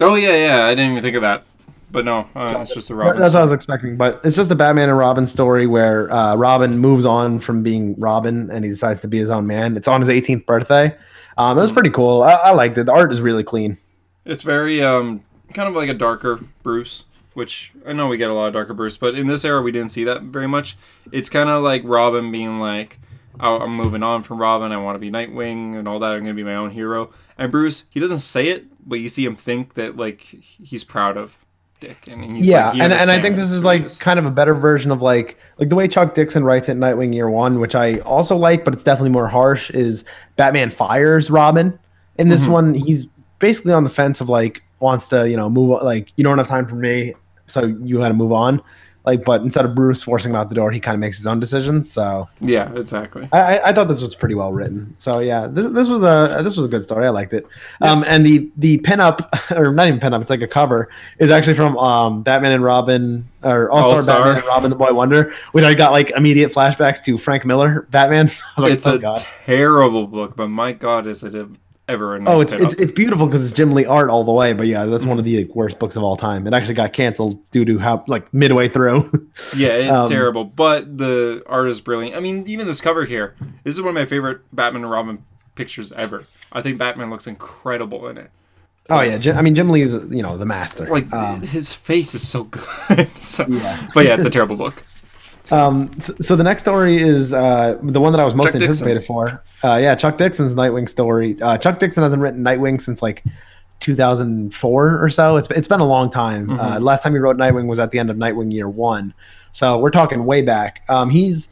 Oh yeah, yeah. I didn't even think of that. But no, uh, it's just a Robin. That's what I was expecting, but it's just a Batman and Robin story where uh, Robin moves on from being Robin and he decides to be his own man. It's on his 18th birthday. Um, it was pretty cool. I, I liked it. The art is really clean. It's very um kind of like a darker Bruce, which I know we get a lot of darker Bruce, but in this era we didn't see that very much. It's kind of like Robin being like, oh, "I'm moving on from Robin. I want to be Nightwing and all that. I'm gonna be my own hero." And Bruce, he doesn't say it, but you see him think that like he's proud of Dick, and he's yeah, like, and, and I think this is like kind of a better version of like like the way Chuck Dixon writes it in Nightwing Year One, which I also like, but it's definitely more harsh. Is Batman fires Robin in this Mhm. one? He's basically on the fence of like wants to you know move like you don't have time for me, so you got to move on. Like, but instead of Bruce forcing him out the door, he kind of makes his own decisions. So yeah, exactly. I, I- thought this was pretty well written. So yeah, this this was a this was a good story. I liked it. Um, and the the pinup or not even pinup, it's like a cover is actually from um Batman and Robin or All Star. Batman and Robin the Boy Wonder, which I got like immediate flashbacks to Frank Miller Batman. So I was like, it's oh a god. terrible book, but my God, is it a, ever nice Oh, it's, it's it's beautiful because it's Jim Lee art all the way. But yeah, that's one of the like, worst books of all time. It actually got canceled due to how like midway through. Yeah, it's Um, terrible, but the art is brilliant. I mean, even this cover here, this is one of my favorite Batman and Robin pictures ever. I think Batman looks incredible in it. oh yeah, Jim, I mean Jim Lee's you know the master. Like um, his face is so good. so, Yeah. But yeah, it's a terrible book. Um, so, so the next story is uh, the one that I was most Chuck Dixon. anticipated for. Uh, yeah, Chuck Dixon's Nightwing story. Uh, Chuck Dixon hasn't written Nightwing since like 2004 or so. It's it's been a long time. Uh, Mhm. last time he wrote Nightwing was at the end of Nightwing Year One, so we're talking way back. Um, he's,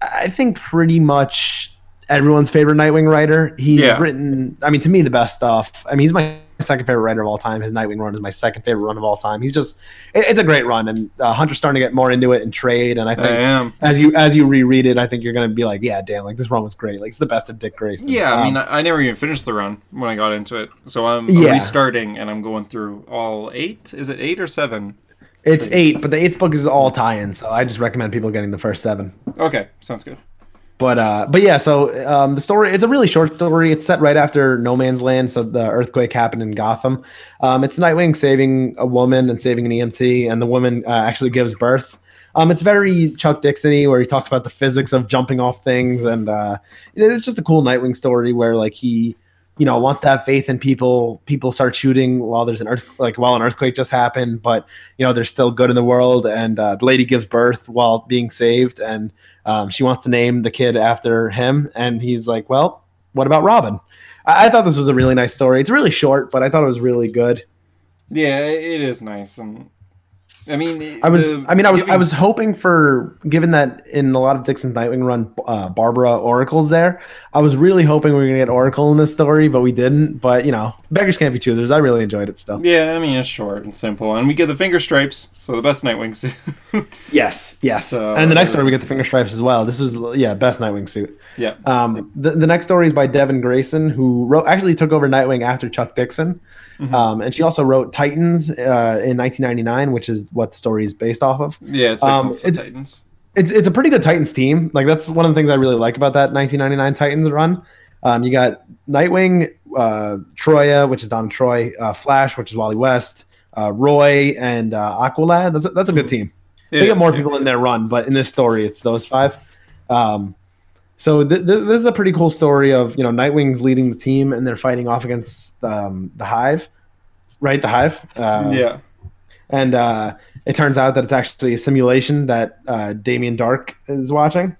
I think, pretty much everyone's favorite Nightwing writer. He's Yeah. written, I mean, to me, the best stuff. I mean, he's my second favorite writer of all time. His Nightwing run is my second favorite run of all time. He's just, it- it's a great run, and uh, Hunter's starting to get more into it and trade. And I I think am. as you as you reread it, I think you're gonna be like, yeah, damn, like this run was great. Like it's the best of Dick Grayson. Yeah, I Um, mean, I, I never even finished the run when I got into it. So I'm, I'm Yeah. restarting and I'm going through all eight. Is it eight or seven? it's eight, but the eighth book is all tie-in, so I just recommend people getting the first seven. Okay, sounds good. But uh, but yeah, so um, the story it's a really short story. It's set right after No Man's Land, so the earthquake happened in Gotham. Um, it's Nightwing saving a woman and saving an EMT, and the woman uh, actually gives birth. Um, it's very Chuck Dixon-y, where he talks about the physics of jumping off things, and uh, it's just a cool Nightwing story where like he, you know, wants to have faith in people. People start shooting while there's an earth, like while an earthquake just happened, but you know there's still good in the world, and uh, the lady gives birth while being saved, and um, she wants to name the kid after him, and he's like, "Well, what about Robin?" I, I thought this was a really nice story. It's really short, but I thought it was really good. Yeah, it is nice. And I mean, I was, the- I mean, I was, I was hoping for, given that in a lot of Dixon's Nightwing run, uh, Barbara Oracle's there. I was really hoping we were gonna get Oracle in this story, but we didn't. But you know, beggars can't be choosers. I really enjoyed it still. Yeah, I mean, it's short and simple, and we get the finger stripes, so the best Nightwing suit. Yes, yes. So, and the next story we get the finger stripes as well. This was, yeah, best Nightwing suit. yeah. Um, the, the next story is by Devin Grayson, who wrote actually took over Nightwing after Chuck Dixon, Mm-hmm. um, and she also wrote Titans uh, in 1999, which is what the story is based off of. Yeah, it's based um, it- Titans. It's it's a pretty good Titans team. Like that's one of the things I really like about that 1999 Titans run. Um, you got Nightwing, uh, Troia, which is Donna Troy, uh, Flash, which is Wally West, uh, Roy, and uh, Aqualad. That's a, that's a good team. It they get more yeah. people in their run, but in this story, it's those five. Um, so th- th- this is a pretty cool story of you know Nightwing's leading the team and they're fighting off against um, the Hive, right? The Hive. Uh, yeah. And uh, it turns out that it's actually a simulation that uh, Damien Darhk is watching.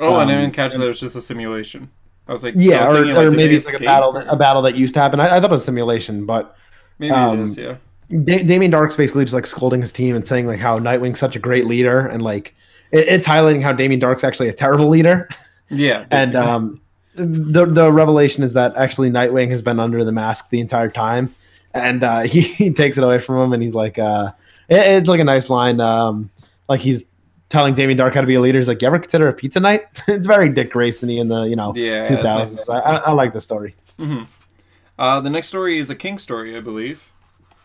Oh, and I um, didn't catch that it was just a simulation. I was like, Yeah, was or, thinking, or like, maybe it's like a battle, or- a battle that used to happen. I, I thought it was a simulation, but Maybe um, it is, yeah. Da- Damien Darhk's basically just like scolding his team and saying like how Nightwing's such a great leader, and like it, it's highlighting how Damien Darhk's actually a terrible leader. Yeah, and um, the the revelation is that actually Nightwing has been under the mask the entire time, and uh, he, he takes it away from him, and he's like, uh, it- it's like a nice line, um, like he's telling Damien Darhk how to be a leader. He's like, "You ever consider a pizza night?" it's very Dick Grayson-y in the you know Yeah, two it's nice. thousands. I, I, I like the story. uh, the next story is a King story, I believe.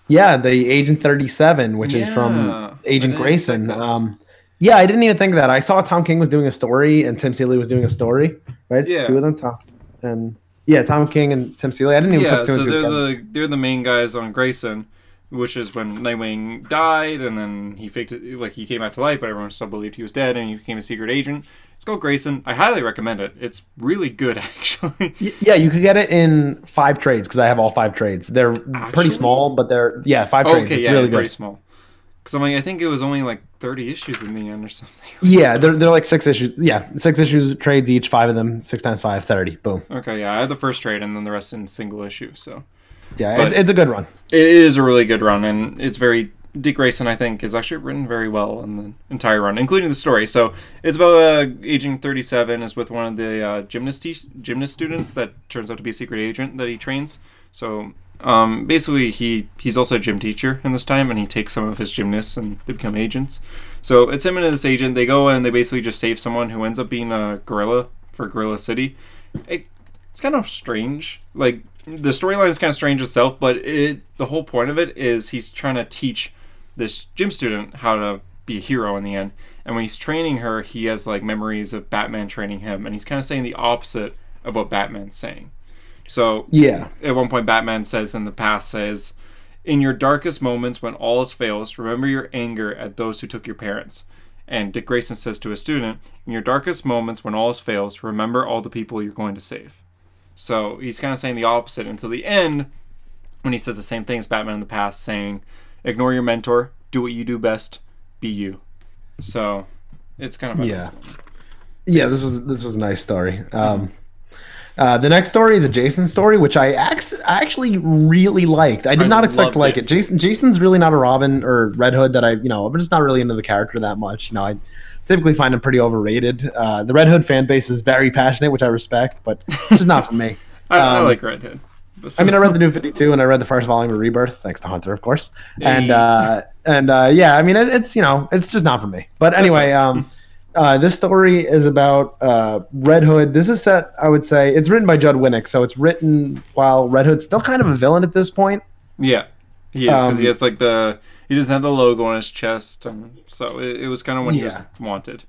Yeah, the Agent Thirty Seven, which is from Agent Grayson. Um, yeah, I didn't even think of that. I saw Tom King was doing a story and Tim Seeley was doing a story. Right, It's Yeah. two of them. Tom and yeah, Tom King and Tim Seeley. I didn't even Yeah, put two so and two they're together. the they're the main guys on Grayson, which is when Nightwing died, and then he faked it like he came out to light, but everyone still believed he was dead, and he became a secret agent. It's called Grayson. I highly recommend it. It's really good, actually. Yeah, you could get it in five trades because I have all five trades. They're Actually? pretty small, but they're yeah five Oh, trades. okay, it's yeah, really pretty small. Because I'm like, I think it was only like 30 issues in the end or something. Yeah, they're they're like six issues. Yeah, six issues trades each. Five of them, six times five, 30. Boom. Okay, yeah, I had the first trade and then the rest in single issue. So Yeah, But- it's, it's a good run. it is a really good run, and it's very Dick Grayson. I think is actually written very well in the entire run, including the story. So it's about uh, Agent 37 is with one of the uh, gymnast gymnast students that turns out to be a secret agent that he trains. So um, basically, he he's also a gym teacher in this time, and he takes some of his gymnasts and they become agents. So it's him and this agent. They go and they basically just save someone who ends up being a gorilla for Gorilla City. It, it's kind of strange. Like the storyline is kind of strange itself, but it the whole point of it is he's trying to teach this gym student how to be a hero in the end. And when he's training her, he has like memories of Batman training him, and he's kind of saying the opposite of what Batman's saying. So Yeah, at one point Batman says in the past says, "In your darkest moments when all else fails, remember your anger at those who took your parents." And Dick Grayson says to a student, "In your darkest moments when all else fails, remember all the people you're going to save." So he's kind of saying the opposite until the end when he says the same thing as Batman in the past, saying, "Ignore your mentor, do what you do best, be you." So it's kind of Yeah. nice yeah. This was this was a nice story. Um, uh, the next story is a Jason story, which I ax- actually really liked. I did I not expect to like it. it. Jason Jason's really not a Robin or Red Hood that I you know I'm just not really into the character that much. You know, I typically find him pretty overrated. Uh, the Red Hood fan base is very passionate, which I respect, but it's just not for me. I, I Um, like Red Hood. I mean, I read the New Fifty Two, and I read the first volume of Rebirth, thanks to Hunter, of course. And uh, and uh, yeah, I mean, it, it's you know, it's just not for me. But anyway, um, uh, this story is about uh, Red Hood. This is set, I would say, it's written by Judd Winick, so it's written while Red Hood's still kind of a villain at this point. Yeah, he is because he Um, has like the he doesn't have the logo on his chest, and so it, it was kind of when he was Yeah. wanted.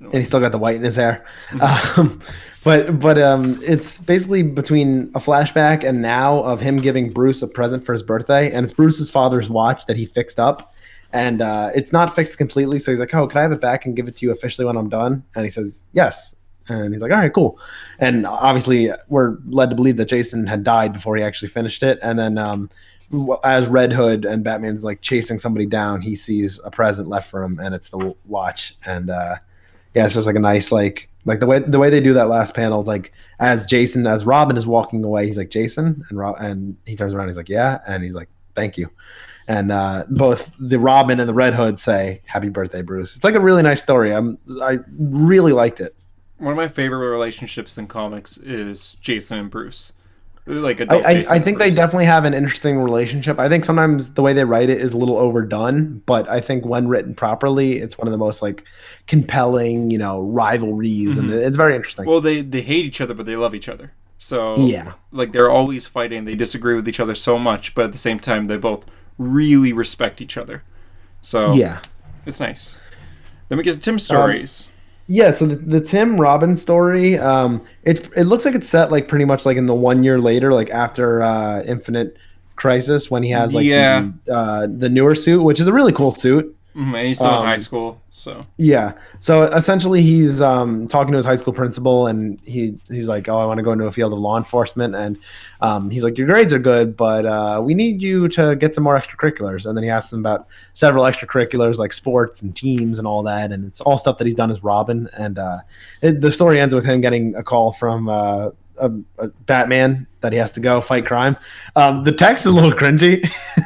and he's still got the white in his hair. Um, but but um, it's basically between a flashback and now of him giving Bruce a present for his birthday, and it's Bruce's father's watch that he fixed up, and uh, it's not fixed completely. So he's like, "Oh, can I have it back and give it to you officially when I'm done?" And he says, "Yes." And he's like, "All right, cool." And obviously, we're led to believe that Jason had died before he actually finished it, and then. Um, as Red Hood and Batman's like chasing somebody down, he sees a present left for him, and it's the watch. And uh, yeah, it's just like a nice like like the way the way they do that last panel. Like as Jason as Robin is walking away, he's like Jason, and Rob, and he turns around, he's like yeah, and he's like thank you, and uh, both the Robin and the Red Hood say "Happy Birthday, Bruce." It's like a really nice story. I'm I really liked it. One of my favorite relationships in comics is Jason and Bruce. Like I, adult I, Jason I think they definitely have an interesting relationship. I think sometimes the way they write it is a little overdone, but I think when written properly, it's one of the most like compelling, you know, rivalries, and it's very interesting. Well, they they hate each other, but they love each other. So Yeah. like they're always fighting. They disagree with each other so much, but at the same time, they both really respect each other. So yeah. it's nice. Then we get to Tim's stories. Yeah, so the, the Tim Robbins story, um, it it looks like it's set like pretty much like in the one year later, like after uh, Infinite Crisis, when he has like Yeah. the, uh, the newer suit, which is a really cool suit. Mhm, and he's still Um, in high school, so Yeah. So essentially, he's um, talking to his high school principal, and he he's like, "Oh, I want to go into a field of law enforcement," and um, he's like, "Your grades are good, but uh, we need you to get some more extracurriculars." And then he asks him about several extracurriculars like sports and teams and all that, and it's all stuff that he's done as Robin. And uh, it, the story ends with him getting a call from uh, a, a Batman that he has to go fight crime. Um, the text is a little cringy.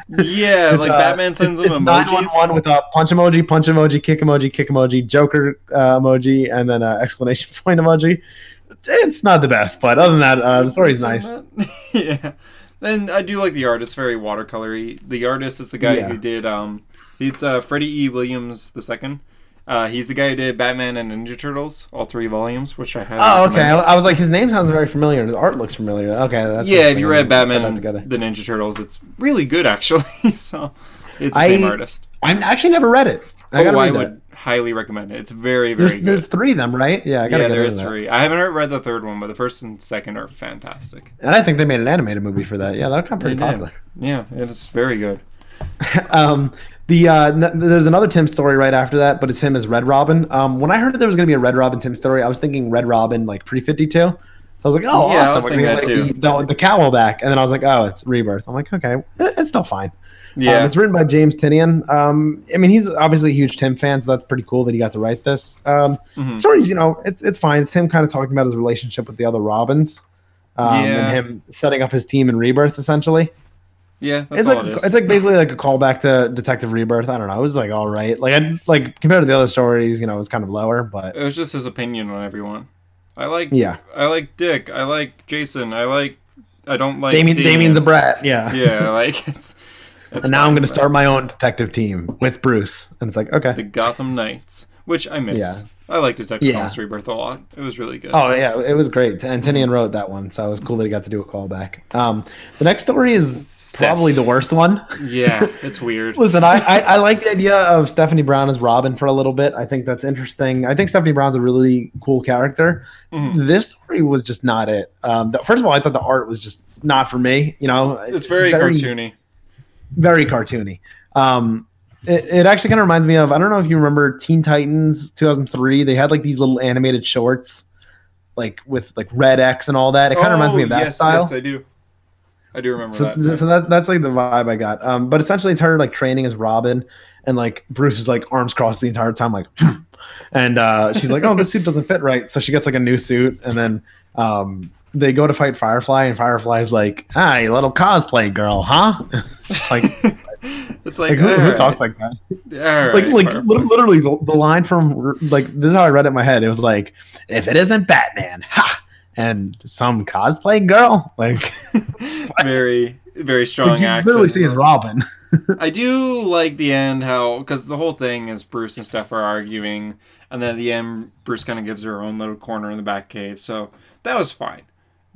yeah, It's, like uh, Batman sends it's, him it's emojis. 911 with a punch emoji, punch emoji, kick emoji, kick emoji, Joker uh, emoji, and then an exclamation point emoji. It's, it's not the best, but other than that, uh, the story's nice. yeah. And I do like the art. It's very watercolory. The artist is the guy Yeah. who did um it's uh Freddie E. Williams the second. Uh, he's the guy who did Batman and Ninja Turtles, all three volumes, which I had. Oh, okay. I, I was like, his name sounds very familiar. His art looks familiar. Okay, that's yeah, if you read Batman and together. the Ninja Turtles, it's really good actually. so it's the I- same artist. I've actually never read it. I oh, I would highly recommend it. It's very, very There's, good. there's three of them, right? Yeah, I gotta yeah, get there into is that. three. I haven't read the third one, but the first and second are fantastic. And I think they made an animated movie for that. Yeah, that got pretty They did. popular. Yeah, it is very good. um, the uh, n- there's another Tim story right after that, but it's him as Red Robin. Um, when I heard that there was gonna be a Red Robin Tim story, I was thinking Red Robin like pre fifty two. So I was like, oh, Yeah, I awesome. was thinking gonna that like, The, the, the cowl back, and then I was like, oh, it's Rebirth. I'm like, okay, it's still fine. Yeah, Um, it's written by James Tynion. Um, I mean, he's obviously a huge Tim fan, so that's pretty cool that he got to write this. Um, Mhm. Stories, you know, it's it's fine. It's him kind of talking about his relationship with the other Robins, um, Yeah. and him setting up his team in Rebirth, essentially yeah, that's it's all like it is. it's like basically like a callback to Detective Rebirth. I don't know. It was like all right. Like I like compared to the other stories, you know, it was kind of lower, but It was just his opinion on everyone. I like yeah. I like Dick. I like Jason. I like I don't like Damian, Damian. Damian's a brat. Yeah. yeah, like it's. it's And now I'm going to start my own detective team with Bruce, and it's like okay. the Gotham Knights, which I miss. Yeah. I like Detective Yeah. Comics Rebirth a lot. It was really good. Oh yeah, it was great. And Tynion wrote that one, so it was cool that he got to do a callback. Um, the next story is Steph. probably the worst one. Yeah, it's weird. Listen, I, I I like the idea of Stephanie Brown as Robin for a little bit. I think that's interesting. I think Stephanie Brown's a really cool character. Mhm. This story was just not it. Um, the, first of all, I thought the art was just not for me. You know, It's very, cartoony. very cartoony. Um, it, it actually kind of reminds me of I don't know if you remember Teen Titans 2003. They had like these little animated shorts, like with like Red X and all that. It kind of reminds me of that Oh, yes, style. Yes, I do. I do remember so, that. th- so that that's like the vibe I got. Um, but essentially, it's her like training as Robin, and like Bruce is like arms crossed the entire time, like, and uh, she's like, "Oh, this suit doesn't fit right," so she gets like a new suit, and then um, they go to fight Firefly, and Firefly's like, "Hi, little cosplay girl, huh?" it's just like, it's like, like who, who talks like that? like like lit- literally the, the line from like this is how I read it in my head. It was like, "If it isn't Batman, ha." And some cosplay girl, like, very, very strong like you accent. literally see it's Robin. I do like the end how because the whole thing is Bruce and Steph are arguing, and then at the end Bruce kind of gives her own little corner in the back cave, so that was fine.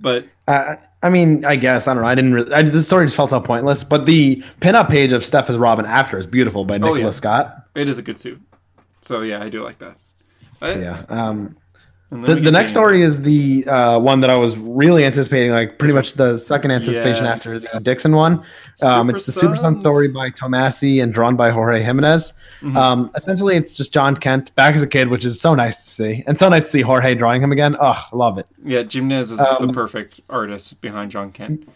But Uh, I mean, I guess I don't know. I didn't. Really, I, the story just felt so pointless. But the pinup page of Steph as Robin after is beautiful by Nicholas Oh, yeah. Scott. it is a good suit, so yeah, I do like that. I- Yeah. Um, the the next story is the uh, one that I was really anticipating, like pretty much the second anticipation Yes. after the Dixon one. Um, it's the Super Son story by Tomasi and drawn by Jorge Jimenez. Mhm. Um, essentially, it's just John Kent back as a kid, which is so nice to see, and so nice to see Jorge drawing him again. Oh, I love it. Yeah, Jimenez is Um, the perfect artist behind John Kent.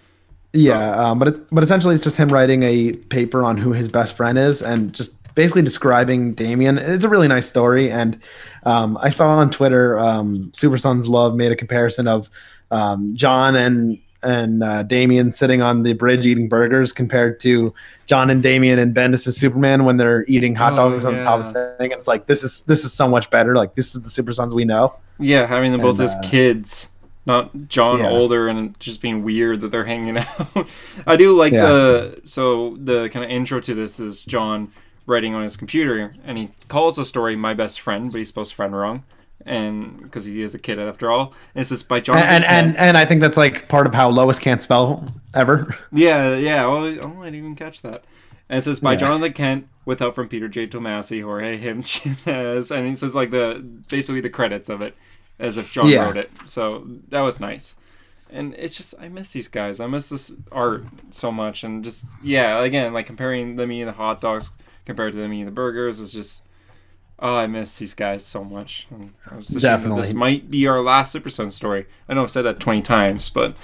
Yeah, um, but it, but essentially it's just him writing a paper on who his best friend is and just basically describing Damian. It's a really nice story, and um, I saw on Twitter um, Super Sons Love made a comparison of um, John and and uh, Damian sitting on the bridge eating burgers compared to John and Damian and Bendis as Superman when they're eating hot Oh, dogs on the top of the thing. And it's like this is this is so much better. Like this is the Super Sons we know. Yeah, having them both And, as uh, kids, not John Yeah. older and just being weird that they're hanging out. I do like Yeah. the so the kind of intro to this is John writing on his computer, and he calls the story "My Best Friend," but he spells "friend" wrong, and because he is a kid after all. And it says by John. And and, and and I think that's like part of how Lois can't spell ever. Yeah, yeah. Oh, oh, I didn't even catch that. And it says by Yeah. Jonathan Kent, with help from Peter J. Tomasi, Jorge Him Chinez, and he says like the basically the credits of it, as if John Yeah. wrote it. So that was nice. And it's just I miss these guys. I miss this art so much, and just yeah, again like comparing the me and the hot dogs compared to them eating the burgers is just. Oh, I miss these guys so much. And I was Definitely. This might be our last Super Son story. I know I've said that twenty times, but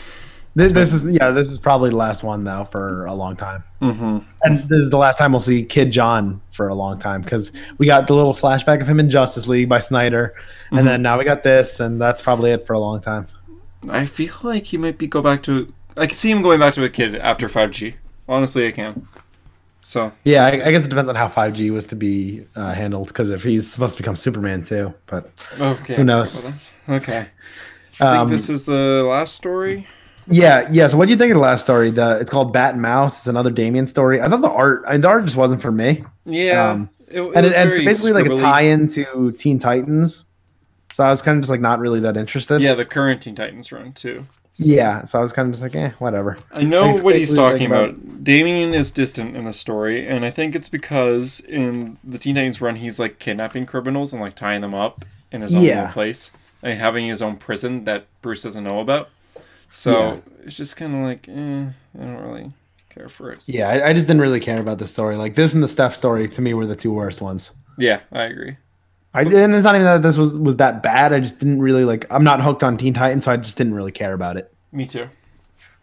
This, this is yeah, this is probably the last one though for a long time. mhm. And this is the last time we'll see Kid John for a long time because we got the little flashback of him in Justice League by Snyder, and then now we got this, and that's probably it for a long time. I feel like he might be go back to. I can see him going back to a kid after 5G. Honestly, I can. So Yeah, I, I guess it depends on how 5G was to be uh, handled because if he's supposed to become Superman too, but okay, Who knows? Okay, I um, think this is the last story. yeah, yeah. So what do you think of the last story? The it's called Bat and Mouse. It's another Damian story. I thought the art, I the art just wasn't for me, Yeah, um, it, it and, was it, and it's basically like a tie-in to Teen Titans. So I was kind of just like not really that interested. Yeah, the current Teen Titans run too. Yeah, so I was kind of just like, eh, whatever. I know what he's talking about- about. Damian is distant in the story, and I think it's because in the Teen Titans run, he's like kidnapping criminals and like tying them up in his own Yeah. place and having his own prison that Bruce doesn't know about. So it's just kind of like, eh, I don't really care for it. Yeah, I, I just didn't really care about the story. Like this and the Steph story to me were the two worst ones. Yeah, I agree. I and it's not even that this was was that bad. I just didn't really like. I'm not hooked on Teen Titans, so I just didn't really care about it. Me too.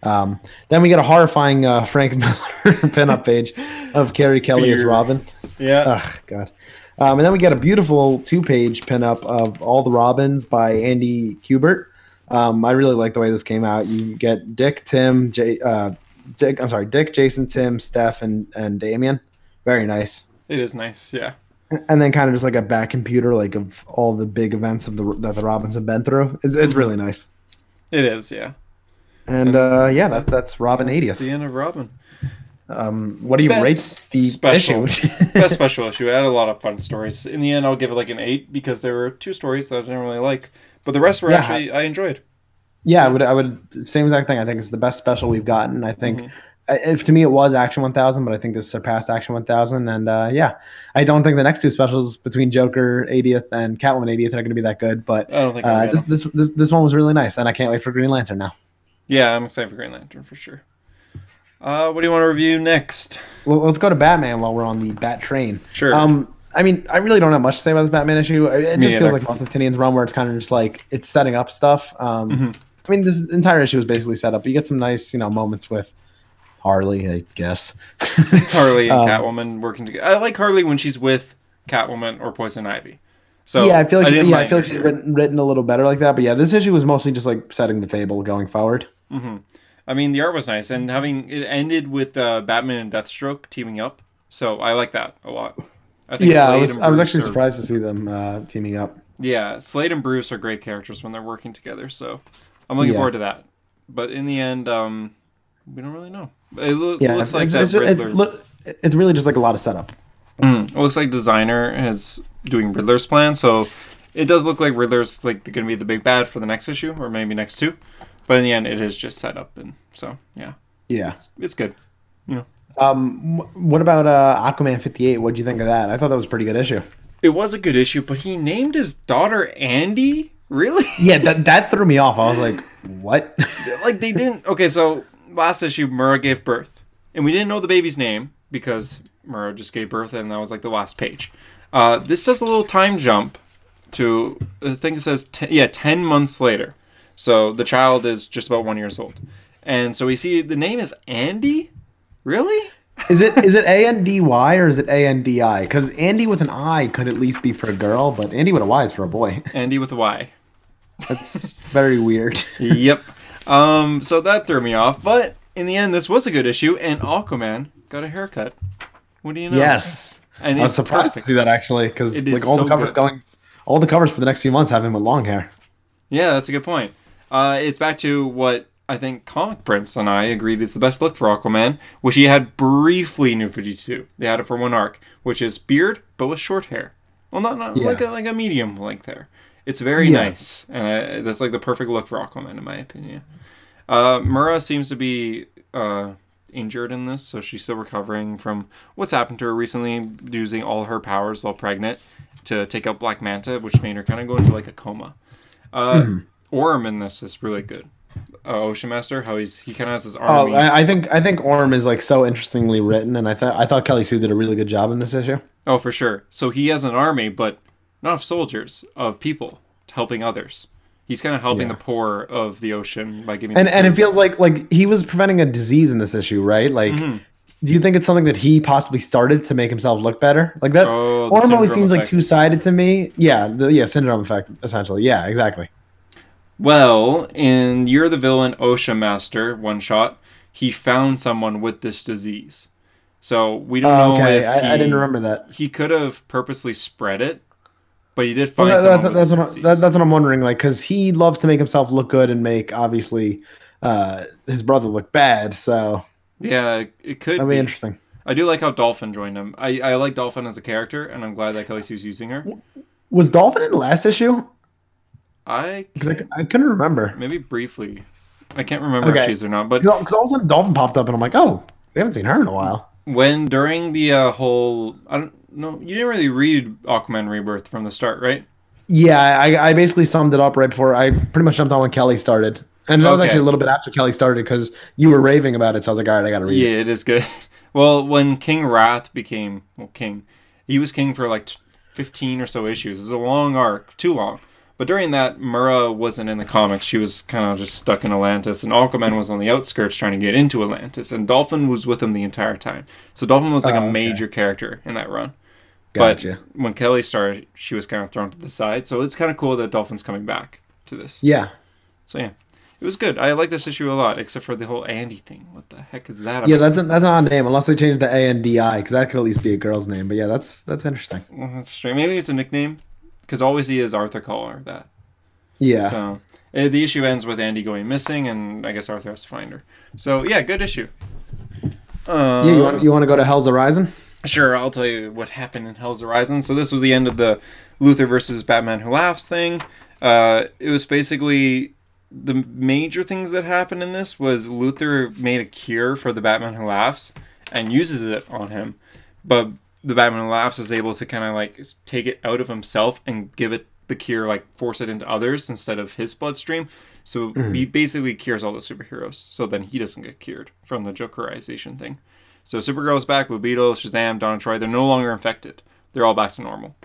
Um, then we get a horrifying uh, Frank Miller pinup page of Carrie Kelly as Robin. Yeah. Ugh, God. Um, and then we get a beautiful two-page pinup of all the Robins by Andy Kubert. Um, I really like the way this came out. You get Dick, Tim, J, uh, Dick. I'm sorry, Dick, Jason, Tim, Steph, and and Damian. Very nice. it is nice. Yeah. And then kind of just like a back computer, like of all the big events of the that the Robins have been through. It's, it's really nice. It is. Yeah. And uh, yeah, that, that's Robin It's 80th. the end of Robin. Um, what do you Best rate the special. issue? Best special issue. It had a lot of fun stories. In the end, I'll give it like an eight because there were two stories that I didn't really like, but the rest were Yeah. actually I enjoyed. yeah, I would. I would. Same exact thing. I think it's the best special we've gotten. I think. Mhm. I- If to me it was Action 1000, but I think this surpassed Action 1000, and uh, yeah, I don't think the next two specials between Joker 80th and Catwoman 80th are going to be that good. But I don't think. Uh, this, this this this one was really nice, and I can't wait for Green Lantern now. Yeah, I'm excited for Green Lantern for sure. Uh, what do you want to review next? Well, let's go to Batman while we're on the Bat train. Sure. Um, I mean, I really don't have much to say about this Batman issue. It just feels like most of Tynion's run, where it's kind of just like it's setting up stuff. Um, Mhm. I mean, this entire issue was basically set up. You get some nice, you know, moments with Harley, I guess. Harley and Um, Catwoman working together. I like Harley when she's with Catwoman or Poison Ivy. So yeah, I feel like she, yeah, I feel like she's written, written a little better like that. But yeah, this issue was mostly just like setting the table going forward. I mean, the art was nice, and having it ended with uh, Batman and Deathstroke teaming up. So I like that a lot. I Yeah, I was I was actually are- surprised to see them uh, teaming up. Yeah, Slade and Bruce are great characters when they're working together. So I'm looking Yeah. forward to that. But in the end, um, we don't really know. It loo- Yeah, looks it's, like it's, that it's, it's, Riddler- look- it's really just like a lot of setup. Mm. It looks like designer is doing Riddler's plan, so it does look like Riddler's like going to be the big bad for the next issue or maybe next two. But in the end, it is just set up, and so yeah, Yeah. it's, it's good. Um, what about uh, Aquaman 58? What do you think of that? I thought that was a pretty good issue. It was a good issue, but he named his daughter Andy. Really? Yeah, that, that threw me off. I was like, what? like they didn't. Okay, so last issue, Mera gave birth, and we didn't know the baby's name because Mera just gave birth, and that was like the last page. Uh, this does a little time jump to I think it says ten, yeah ten months later. So the child is just about one years old, and so we see the name is Andy. Really? Is it is it A N D Y or is it A N D I? Because Andy with an I could at least be for a girl, but Andy with a Y is for a boy. Andy with a Y. That's very weird. yep. Um, so that threw me off. But in the end, this was a good issue, and Aquaman got a haircut. What do you know? Yes. and I was surprised perfect. to see that actually because like all so the covers good. going, all the covers for the next few months have him with long hair. Yeah, that's a good point. Uh, it's back to what I think Comic Prince and I agreed is the best look for Aquaman, which he had briefly in New 52. They had it for one arc, which is beard but with short hair. Well, not, not Yeah. like a like a medium length hair. It's very Yeah. nice, and uh, that's like the perfect look for Aquaman in my opinion. Uh, Mera seems to be uh, injured in this, so she's still recovering from what's happened to her recently, using all her powers while pregnant to take out Black Manta, which made her kind of go into like a coma. Uh, Mm-hmm. Orm in this is really good. Uh, Ocean Master, how he's he kind of has his Oh, army. I, I think I think Orm is like so interestingly written, and I thought I thought Kelly Sue did a really good job in this issue. oh, for sure. So he has an army, but not of soldiers, of people helping others. He's kind of helping Yeah. the poor of the ocean by giving. And and it feels like like he was preventing a disease in this issue, right? Like, Mm-hmm. do you think it's something that he possibly started to make himself look better? Like that, Oh, Orm always seems like two sided to me. Yeah, the yeah syndrome effect essentially. Yeah, exactly. Well, in You're the Villain Ocean Master one shot, he found someone with this disease. So we don't Oh, know okay, if I, I didn't remember that. He could have purposely spread it, but he did Well, find that- that's that's what, that, that's what I'm wondering. Like, because he loves to make himself look good and make obviously uh, his brother look bad. So yeah, it could that'd be. be interesting. I do like how Dolphin joined him. I, I like Dolphin as a character, and I'm glad that Kelly Sue's using her. Was Dolphin in the last issue? I I, can't- I couldn't remember. maybe briefly. I can't remember if she's or not, but Because all of a sudden Dolphin popped up, and I'm like, oh, we haven't seen her in a while. when during the uh, whole I don't know, you didn't really read Aquaman Rebirth from the start, right? Yeah, I, I basically summed it up right before I pretty much jumped on when Kelly started. And that was actually a little bit after Kelly started because you were raving about it. So I was like, all right, I got to read it. Yeah, it is good. Well, when King Rath became well king, he was king for like fifteen or so issues. It was a long arc, too long. But during that, Mera wasn't in the comics. She was kind of just stuck in Atlantis, and Aquaman was on the outskirts trying to get into Atlantis, and Dolphin was with him the entire time. So Dolphin was like Oh, a okay. major character in that run. Gotcha. But when Kelly started, she was kind of thrown to the side. So it's kind of cool that Dolphin's coming back to this. Yeah. So yeah, it was good. I like this issue a lot, except for the whole Andy thing. What the heck is that? Yeah, that's a, that's not a name unless they change it to A N D I because that could at least be a girl's name. But yeah, that's that's interesting. Well, that's strange. Maybe it's a nickname, because all we see is Arthur call her that. Yeah. So uh, the issue ends with Andy going missing, and I guess Arthur has to find her. So yeah, good issue. Uh, yeah, you want you want to go to Hell's Arisen? Sure, I'll tell you what happened in Hell's Arisen. So this was the end of the Luthor versus Batman Who Laughs thing. Uh, it was basically the major things that happened in this was Luthor made a cure for the Batman Who Laughs and uses it on him, but the Batman Who Laughs is able to kind of like take it out of himself and give it the cure, like force it into others instead of his bloodstream. So he basically cures all the superheroes. So then he doesn't get cured from the Jokerization thing. So Supergirl's back, Blue Beetle, Shazam, Donna Troy, they're no longer infected. They're all back to normal.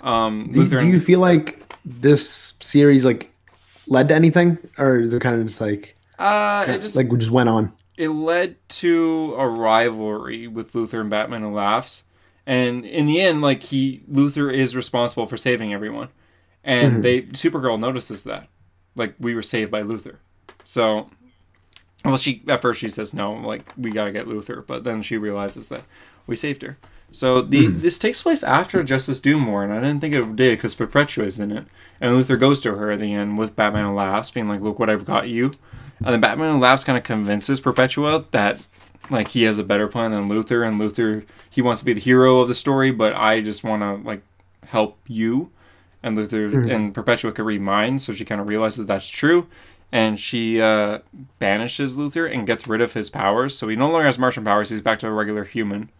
Um, Do, Luthor do you feel like this series like led to anything, or is it kind of just like uh, it just like we just went on? it led to a rivalry with Luthor and Batman who laughs. And in the end, like he Luthor is responsible for saving everyone. And mm-hmm. they Supergirl notices that. Like we were saved by Luthor. So well she at first she says no, like we gotta get Luthor, but then she realizes that we saved her. So the mm. this takes place after Justice Doom War, and I didn't think it did because Perpetua is in it, and Luthor goes to her at the end with Batman and laughs, being like, "Look what I've got you," and then Batman and laughs kind of convinces Perpetua that like he has a better plan than Luthor, and Luthor he wants to be the hero of the story, but I just want to like help you, and Luthor and Perpetua can read minds, so she kind of realizes that's true. And she uh, banishes Luthor and gets rid of his powers. So he no longer has Martian powers. He's back to a regular human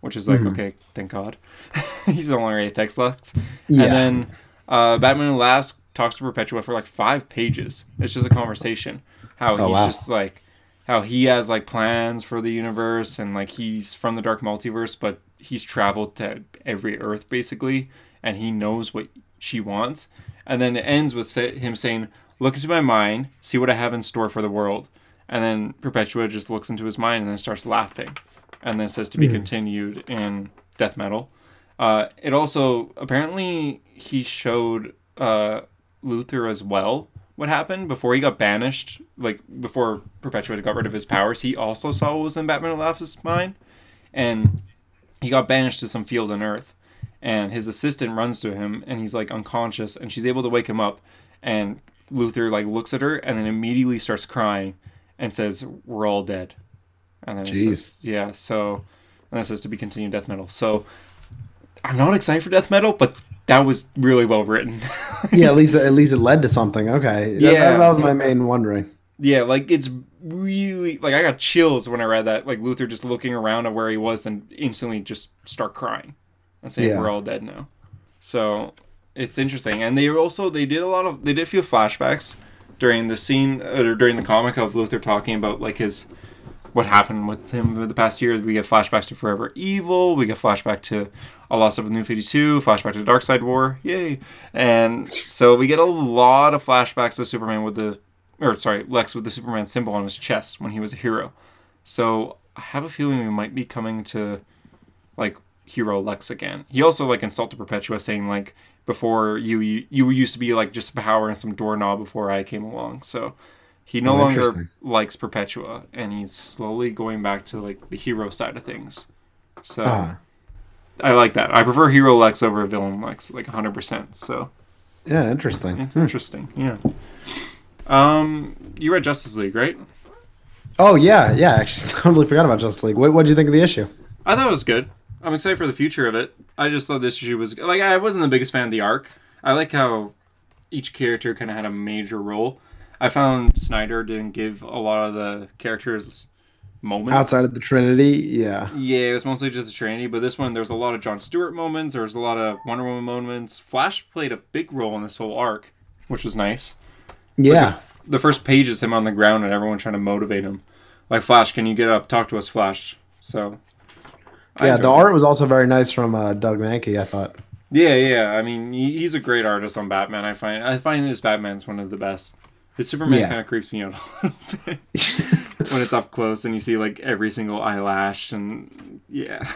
which is like okay, thank God, he's no longer Apex Lex. Yeah. And then uh, Batman and Last talks to Perpetua for like five pages. It's just a conversation. How he's wow. just like how he has like plans for the universe and like he's from the dark multiverse, but he's traveled to every Earth basically, and he knows what she wants. And then it ends with him saying, "Look into my mind, see what I have in store for the world." And then Perpetua just looks into his mind and then starts laughing and then says to be continued in death metal. Uh, it also apparently he showed uh, Luthor as well what happened before he got banished. Like before Perpetua got rid of his powers, he also saw what was in Batman Laff's mind, and he got banished to some field on Earth. And his assistant runs to him, and he's like unconscious, and she's able to wake him up. And Luthor like looks at her, and then immediately starts crying, and says, "We're all dead." And then Jeez. says, yeah. So, and that says to be continued death metal. So, I'm not excited for death metal, but that was really well written. yeah, at least at least it led to something. Okay, Yeah. that, that was my main wondering. yeah, like it's really like I got chills when I read that. Like Luthor just looking around at where he was and instantly just start crying and saying Yeah. we're all dead now. So it's interesting, and they also they did a lot of they did a few flashbacks during the scene or during the comic of Luthor talking about like his what happened with him over the past year. We get flashbacks to Forever Evil. We get flashback to A Loss of New 52, flashback to Darkseid War. Yay. And so we get a lot of flashbacks of Superman with the, or sorry, Lex with the Superman symbol on his chest when he was a hero. So I have a feeling we might be coming to like hero Lex again. He also like insulted Perpetua saying like before you you, you used to be like just a power and some doorknob before I came along. So he no Oh, longer likes Perpetua and he's slowly going back to like the hero side of things. So Ah, I like that. I prefer hero Lex over villain Lex like 100%. So yeah, interesting. it's interesting. Yeah. Um you read Justice League, right? Oh yeah, yeah. Actually, totally forgot about Justice League. What what do you think of the issue? I thought it was good. I'm excited for the future of it. I just thought this issue was like I wasn't the biggest fan of the arc. I like how each character kind of had a major role. I found Snyder didn't give a lot of the characters moments Outside of the Trinity, yeah, Yeah, it was mostly just a Trinity, but this one there's a lot of John Stewart moments. There was a lot of Wonder Woman moments. Flash played a big role in this whole arc, which was nice. yeah. The first page is him on the ground and everyone trying to motivate him. Like Flash, can you get up? Talk to us, Flash. So. Yeah, the it. art was also very nice from uh, Doug Mahnke. I thought. Yeah, yeah. I mean, he's a great artist on Batman. I find I find his Batman's one of the best. His Superman Yeah. kind of creeps me out a little bit when it's up close and you see like every single eyelash and yeah.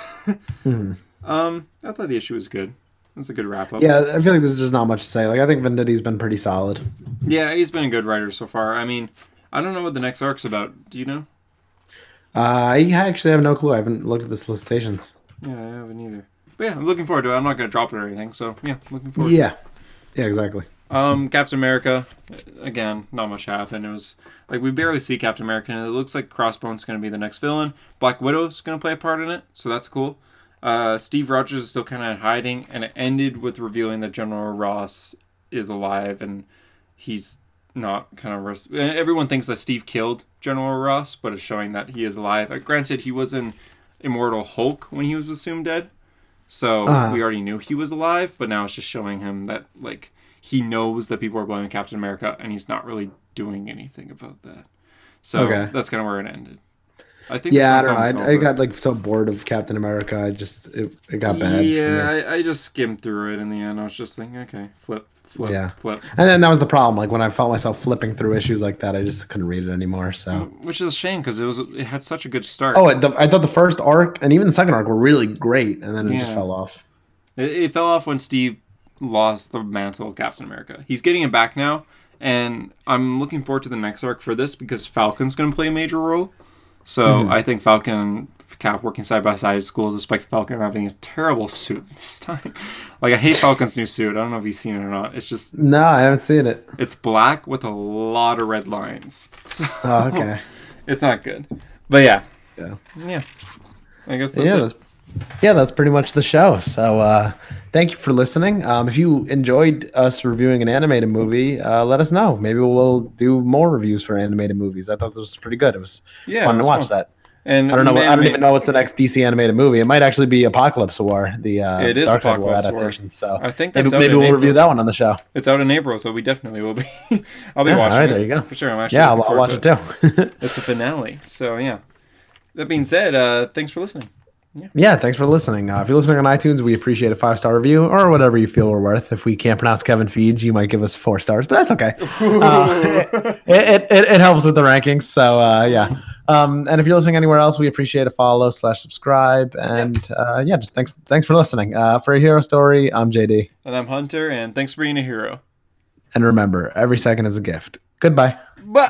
Um, I thought the issue was good. It was a good wrap up. Yeah, I feel like there's just not much to say. Like I think Venditti's been pretty solid. yeah, he's been a good writer so far. I mean, I don't know what the next arc's about. Do you know? Uh, I actually have no clue. I haven't looked at the solicitations. Yeah, I haven't either. But yeah, I'm looking forward to it. I'm not gonna drop it or anything. So yeah, looking forward. Yeah, yeah, exactly. Um, Captain America, again, not much happened. It was like we barely see Captain America, and it looks like Crossbone's going to be the next villain. Black Widow's going to play a part in it, so that's cool. Uh, Steve Rogers is still kind of in hiding, and it ended with revealing that General Ross is alive and he's not kind of. Res- Everyone thinks that Steve killed General Ross, but it's showing that he is alive. Uh, granted, he was in Immortal Hulk when he was assumed dead, so Uh-huh. we already knew he was alive. But now it's just showing him that like he knows that people are blaming Captain America, and he's not really doing anything about that. So Okay. that's kind of where it ended. I think. Yeah, I don't know. I, I got like so bored of Captain America. I just it, it got bad. Yeah. I, I just skimmed through it in the end. I was just thinking, okay, flip, flip, Yeah. flip. And then that was the problem. Like when I felt myself flipping through issues like that, I just couldn't read it anymore. So. Which is a shame because it was it had such a good start. Oh, it, I thought the first arc and even the second arc were really great, and then it just fell off. It, it fell off when Steve lost the mantle of Captain America. He's getting it back now, and I'm looking forward to the next arc for this because Falcon's going to play a major role. So mm-hmm. I think Falcon and Cap working side by side at school, despite Falcon having a terrible suit this time. like I hate Falcon's new suit. I don't know if you've seen it or not. It's just No, I haven't seen it. it's black with a lot of red lines. So Oh, okay. it's not good. But yeah, Yeah. yeah. I guess that's yeah, it. that's yeah, that's pretty much the show. So uh, thank you for listening. Um, if you enjoyed us reviewing an animated movie, uh, let us know. Maybe we'll do more reviews for animated movies. I thought this was pretty good. It was Yeah, it fun to watch fun. that. And I don't know. I don't even know what's the next DC animated movie. It might actually be Apokolips War, the uh, It is War Apokolips War. adaptation. So I think maybe, maybe we'll April. review that one on the show. It's out in April, so we definitely will be. I'll be Yeah, watching. all right, it. there you go. For sure, I'm actually. Yeah, I'll, I'll watch to it too. It's the finale, so yeah. That being said, uh, thanks for listening. Yeah, thanks for listening. Uh, if you're listening on iTunes, we appreciate a five star review or whatever you feel we're worth. If we can't pronounce Kevin Feige, you might give us four stars, but that's okay. Uh, it, it, it, it helps with the rankings. So, uh, yeah. Um, and if you're listening anywhere else, we appreciate a follow slash subscribe. And uh, yeah, just thanks thanks for listening. Uh, for a hero story, I'm JD. And I'm Hunter, and thanks for being a hero. And remember, every second is a gift. Goodbye.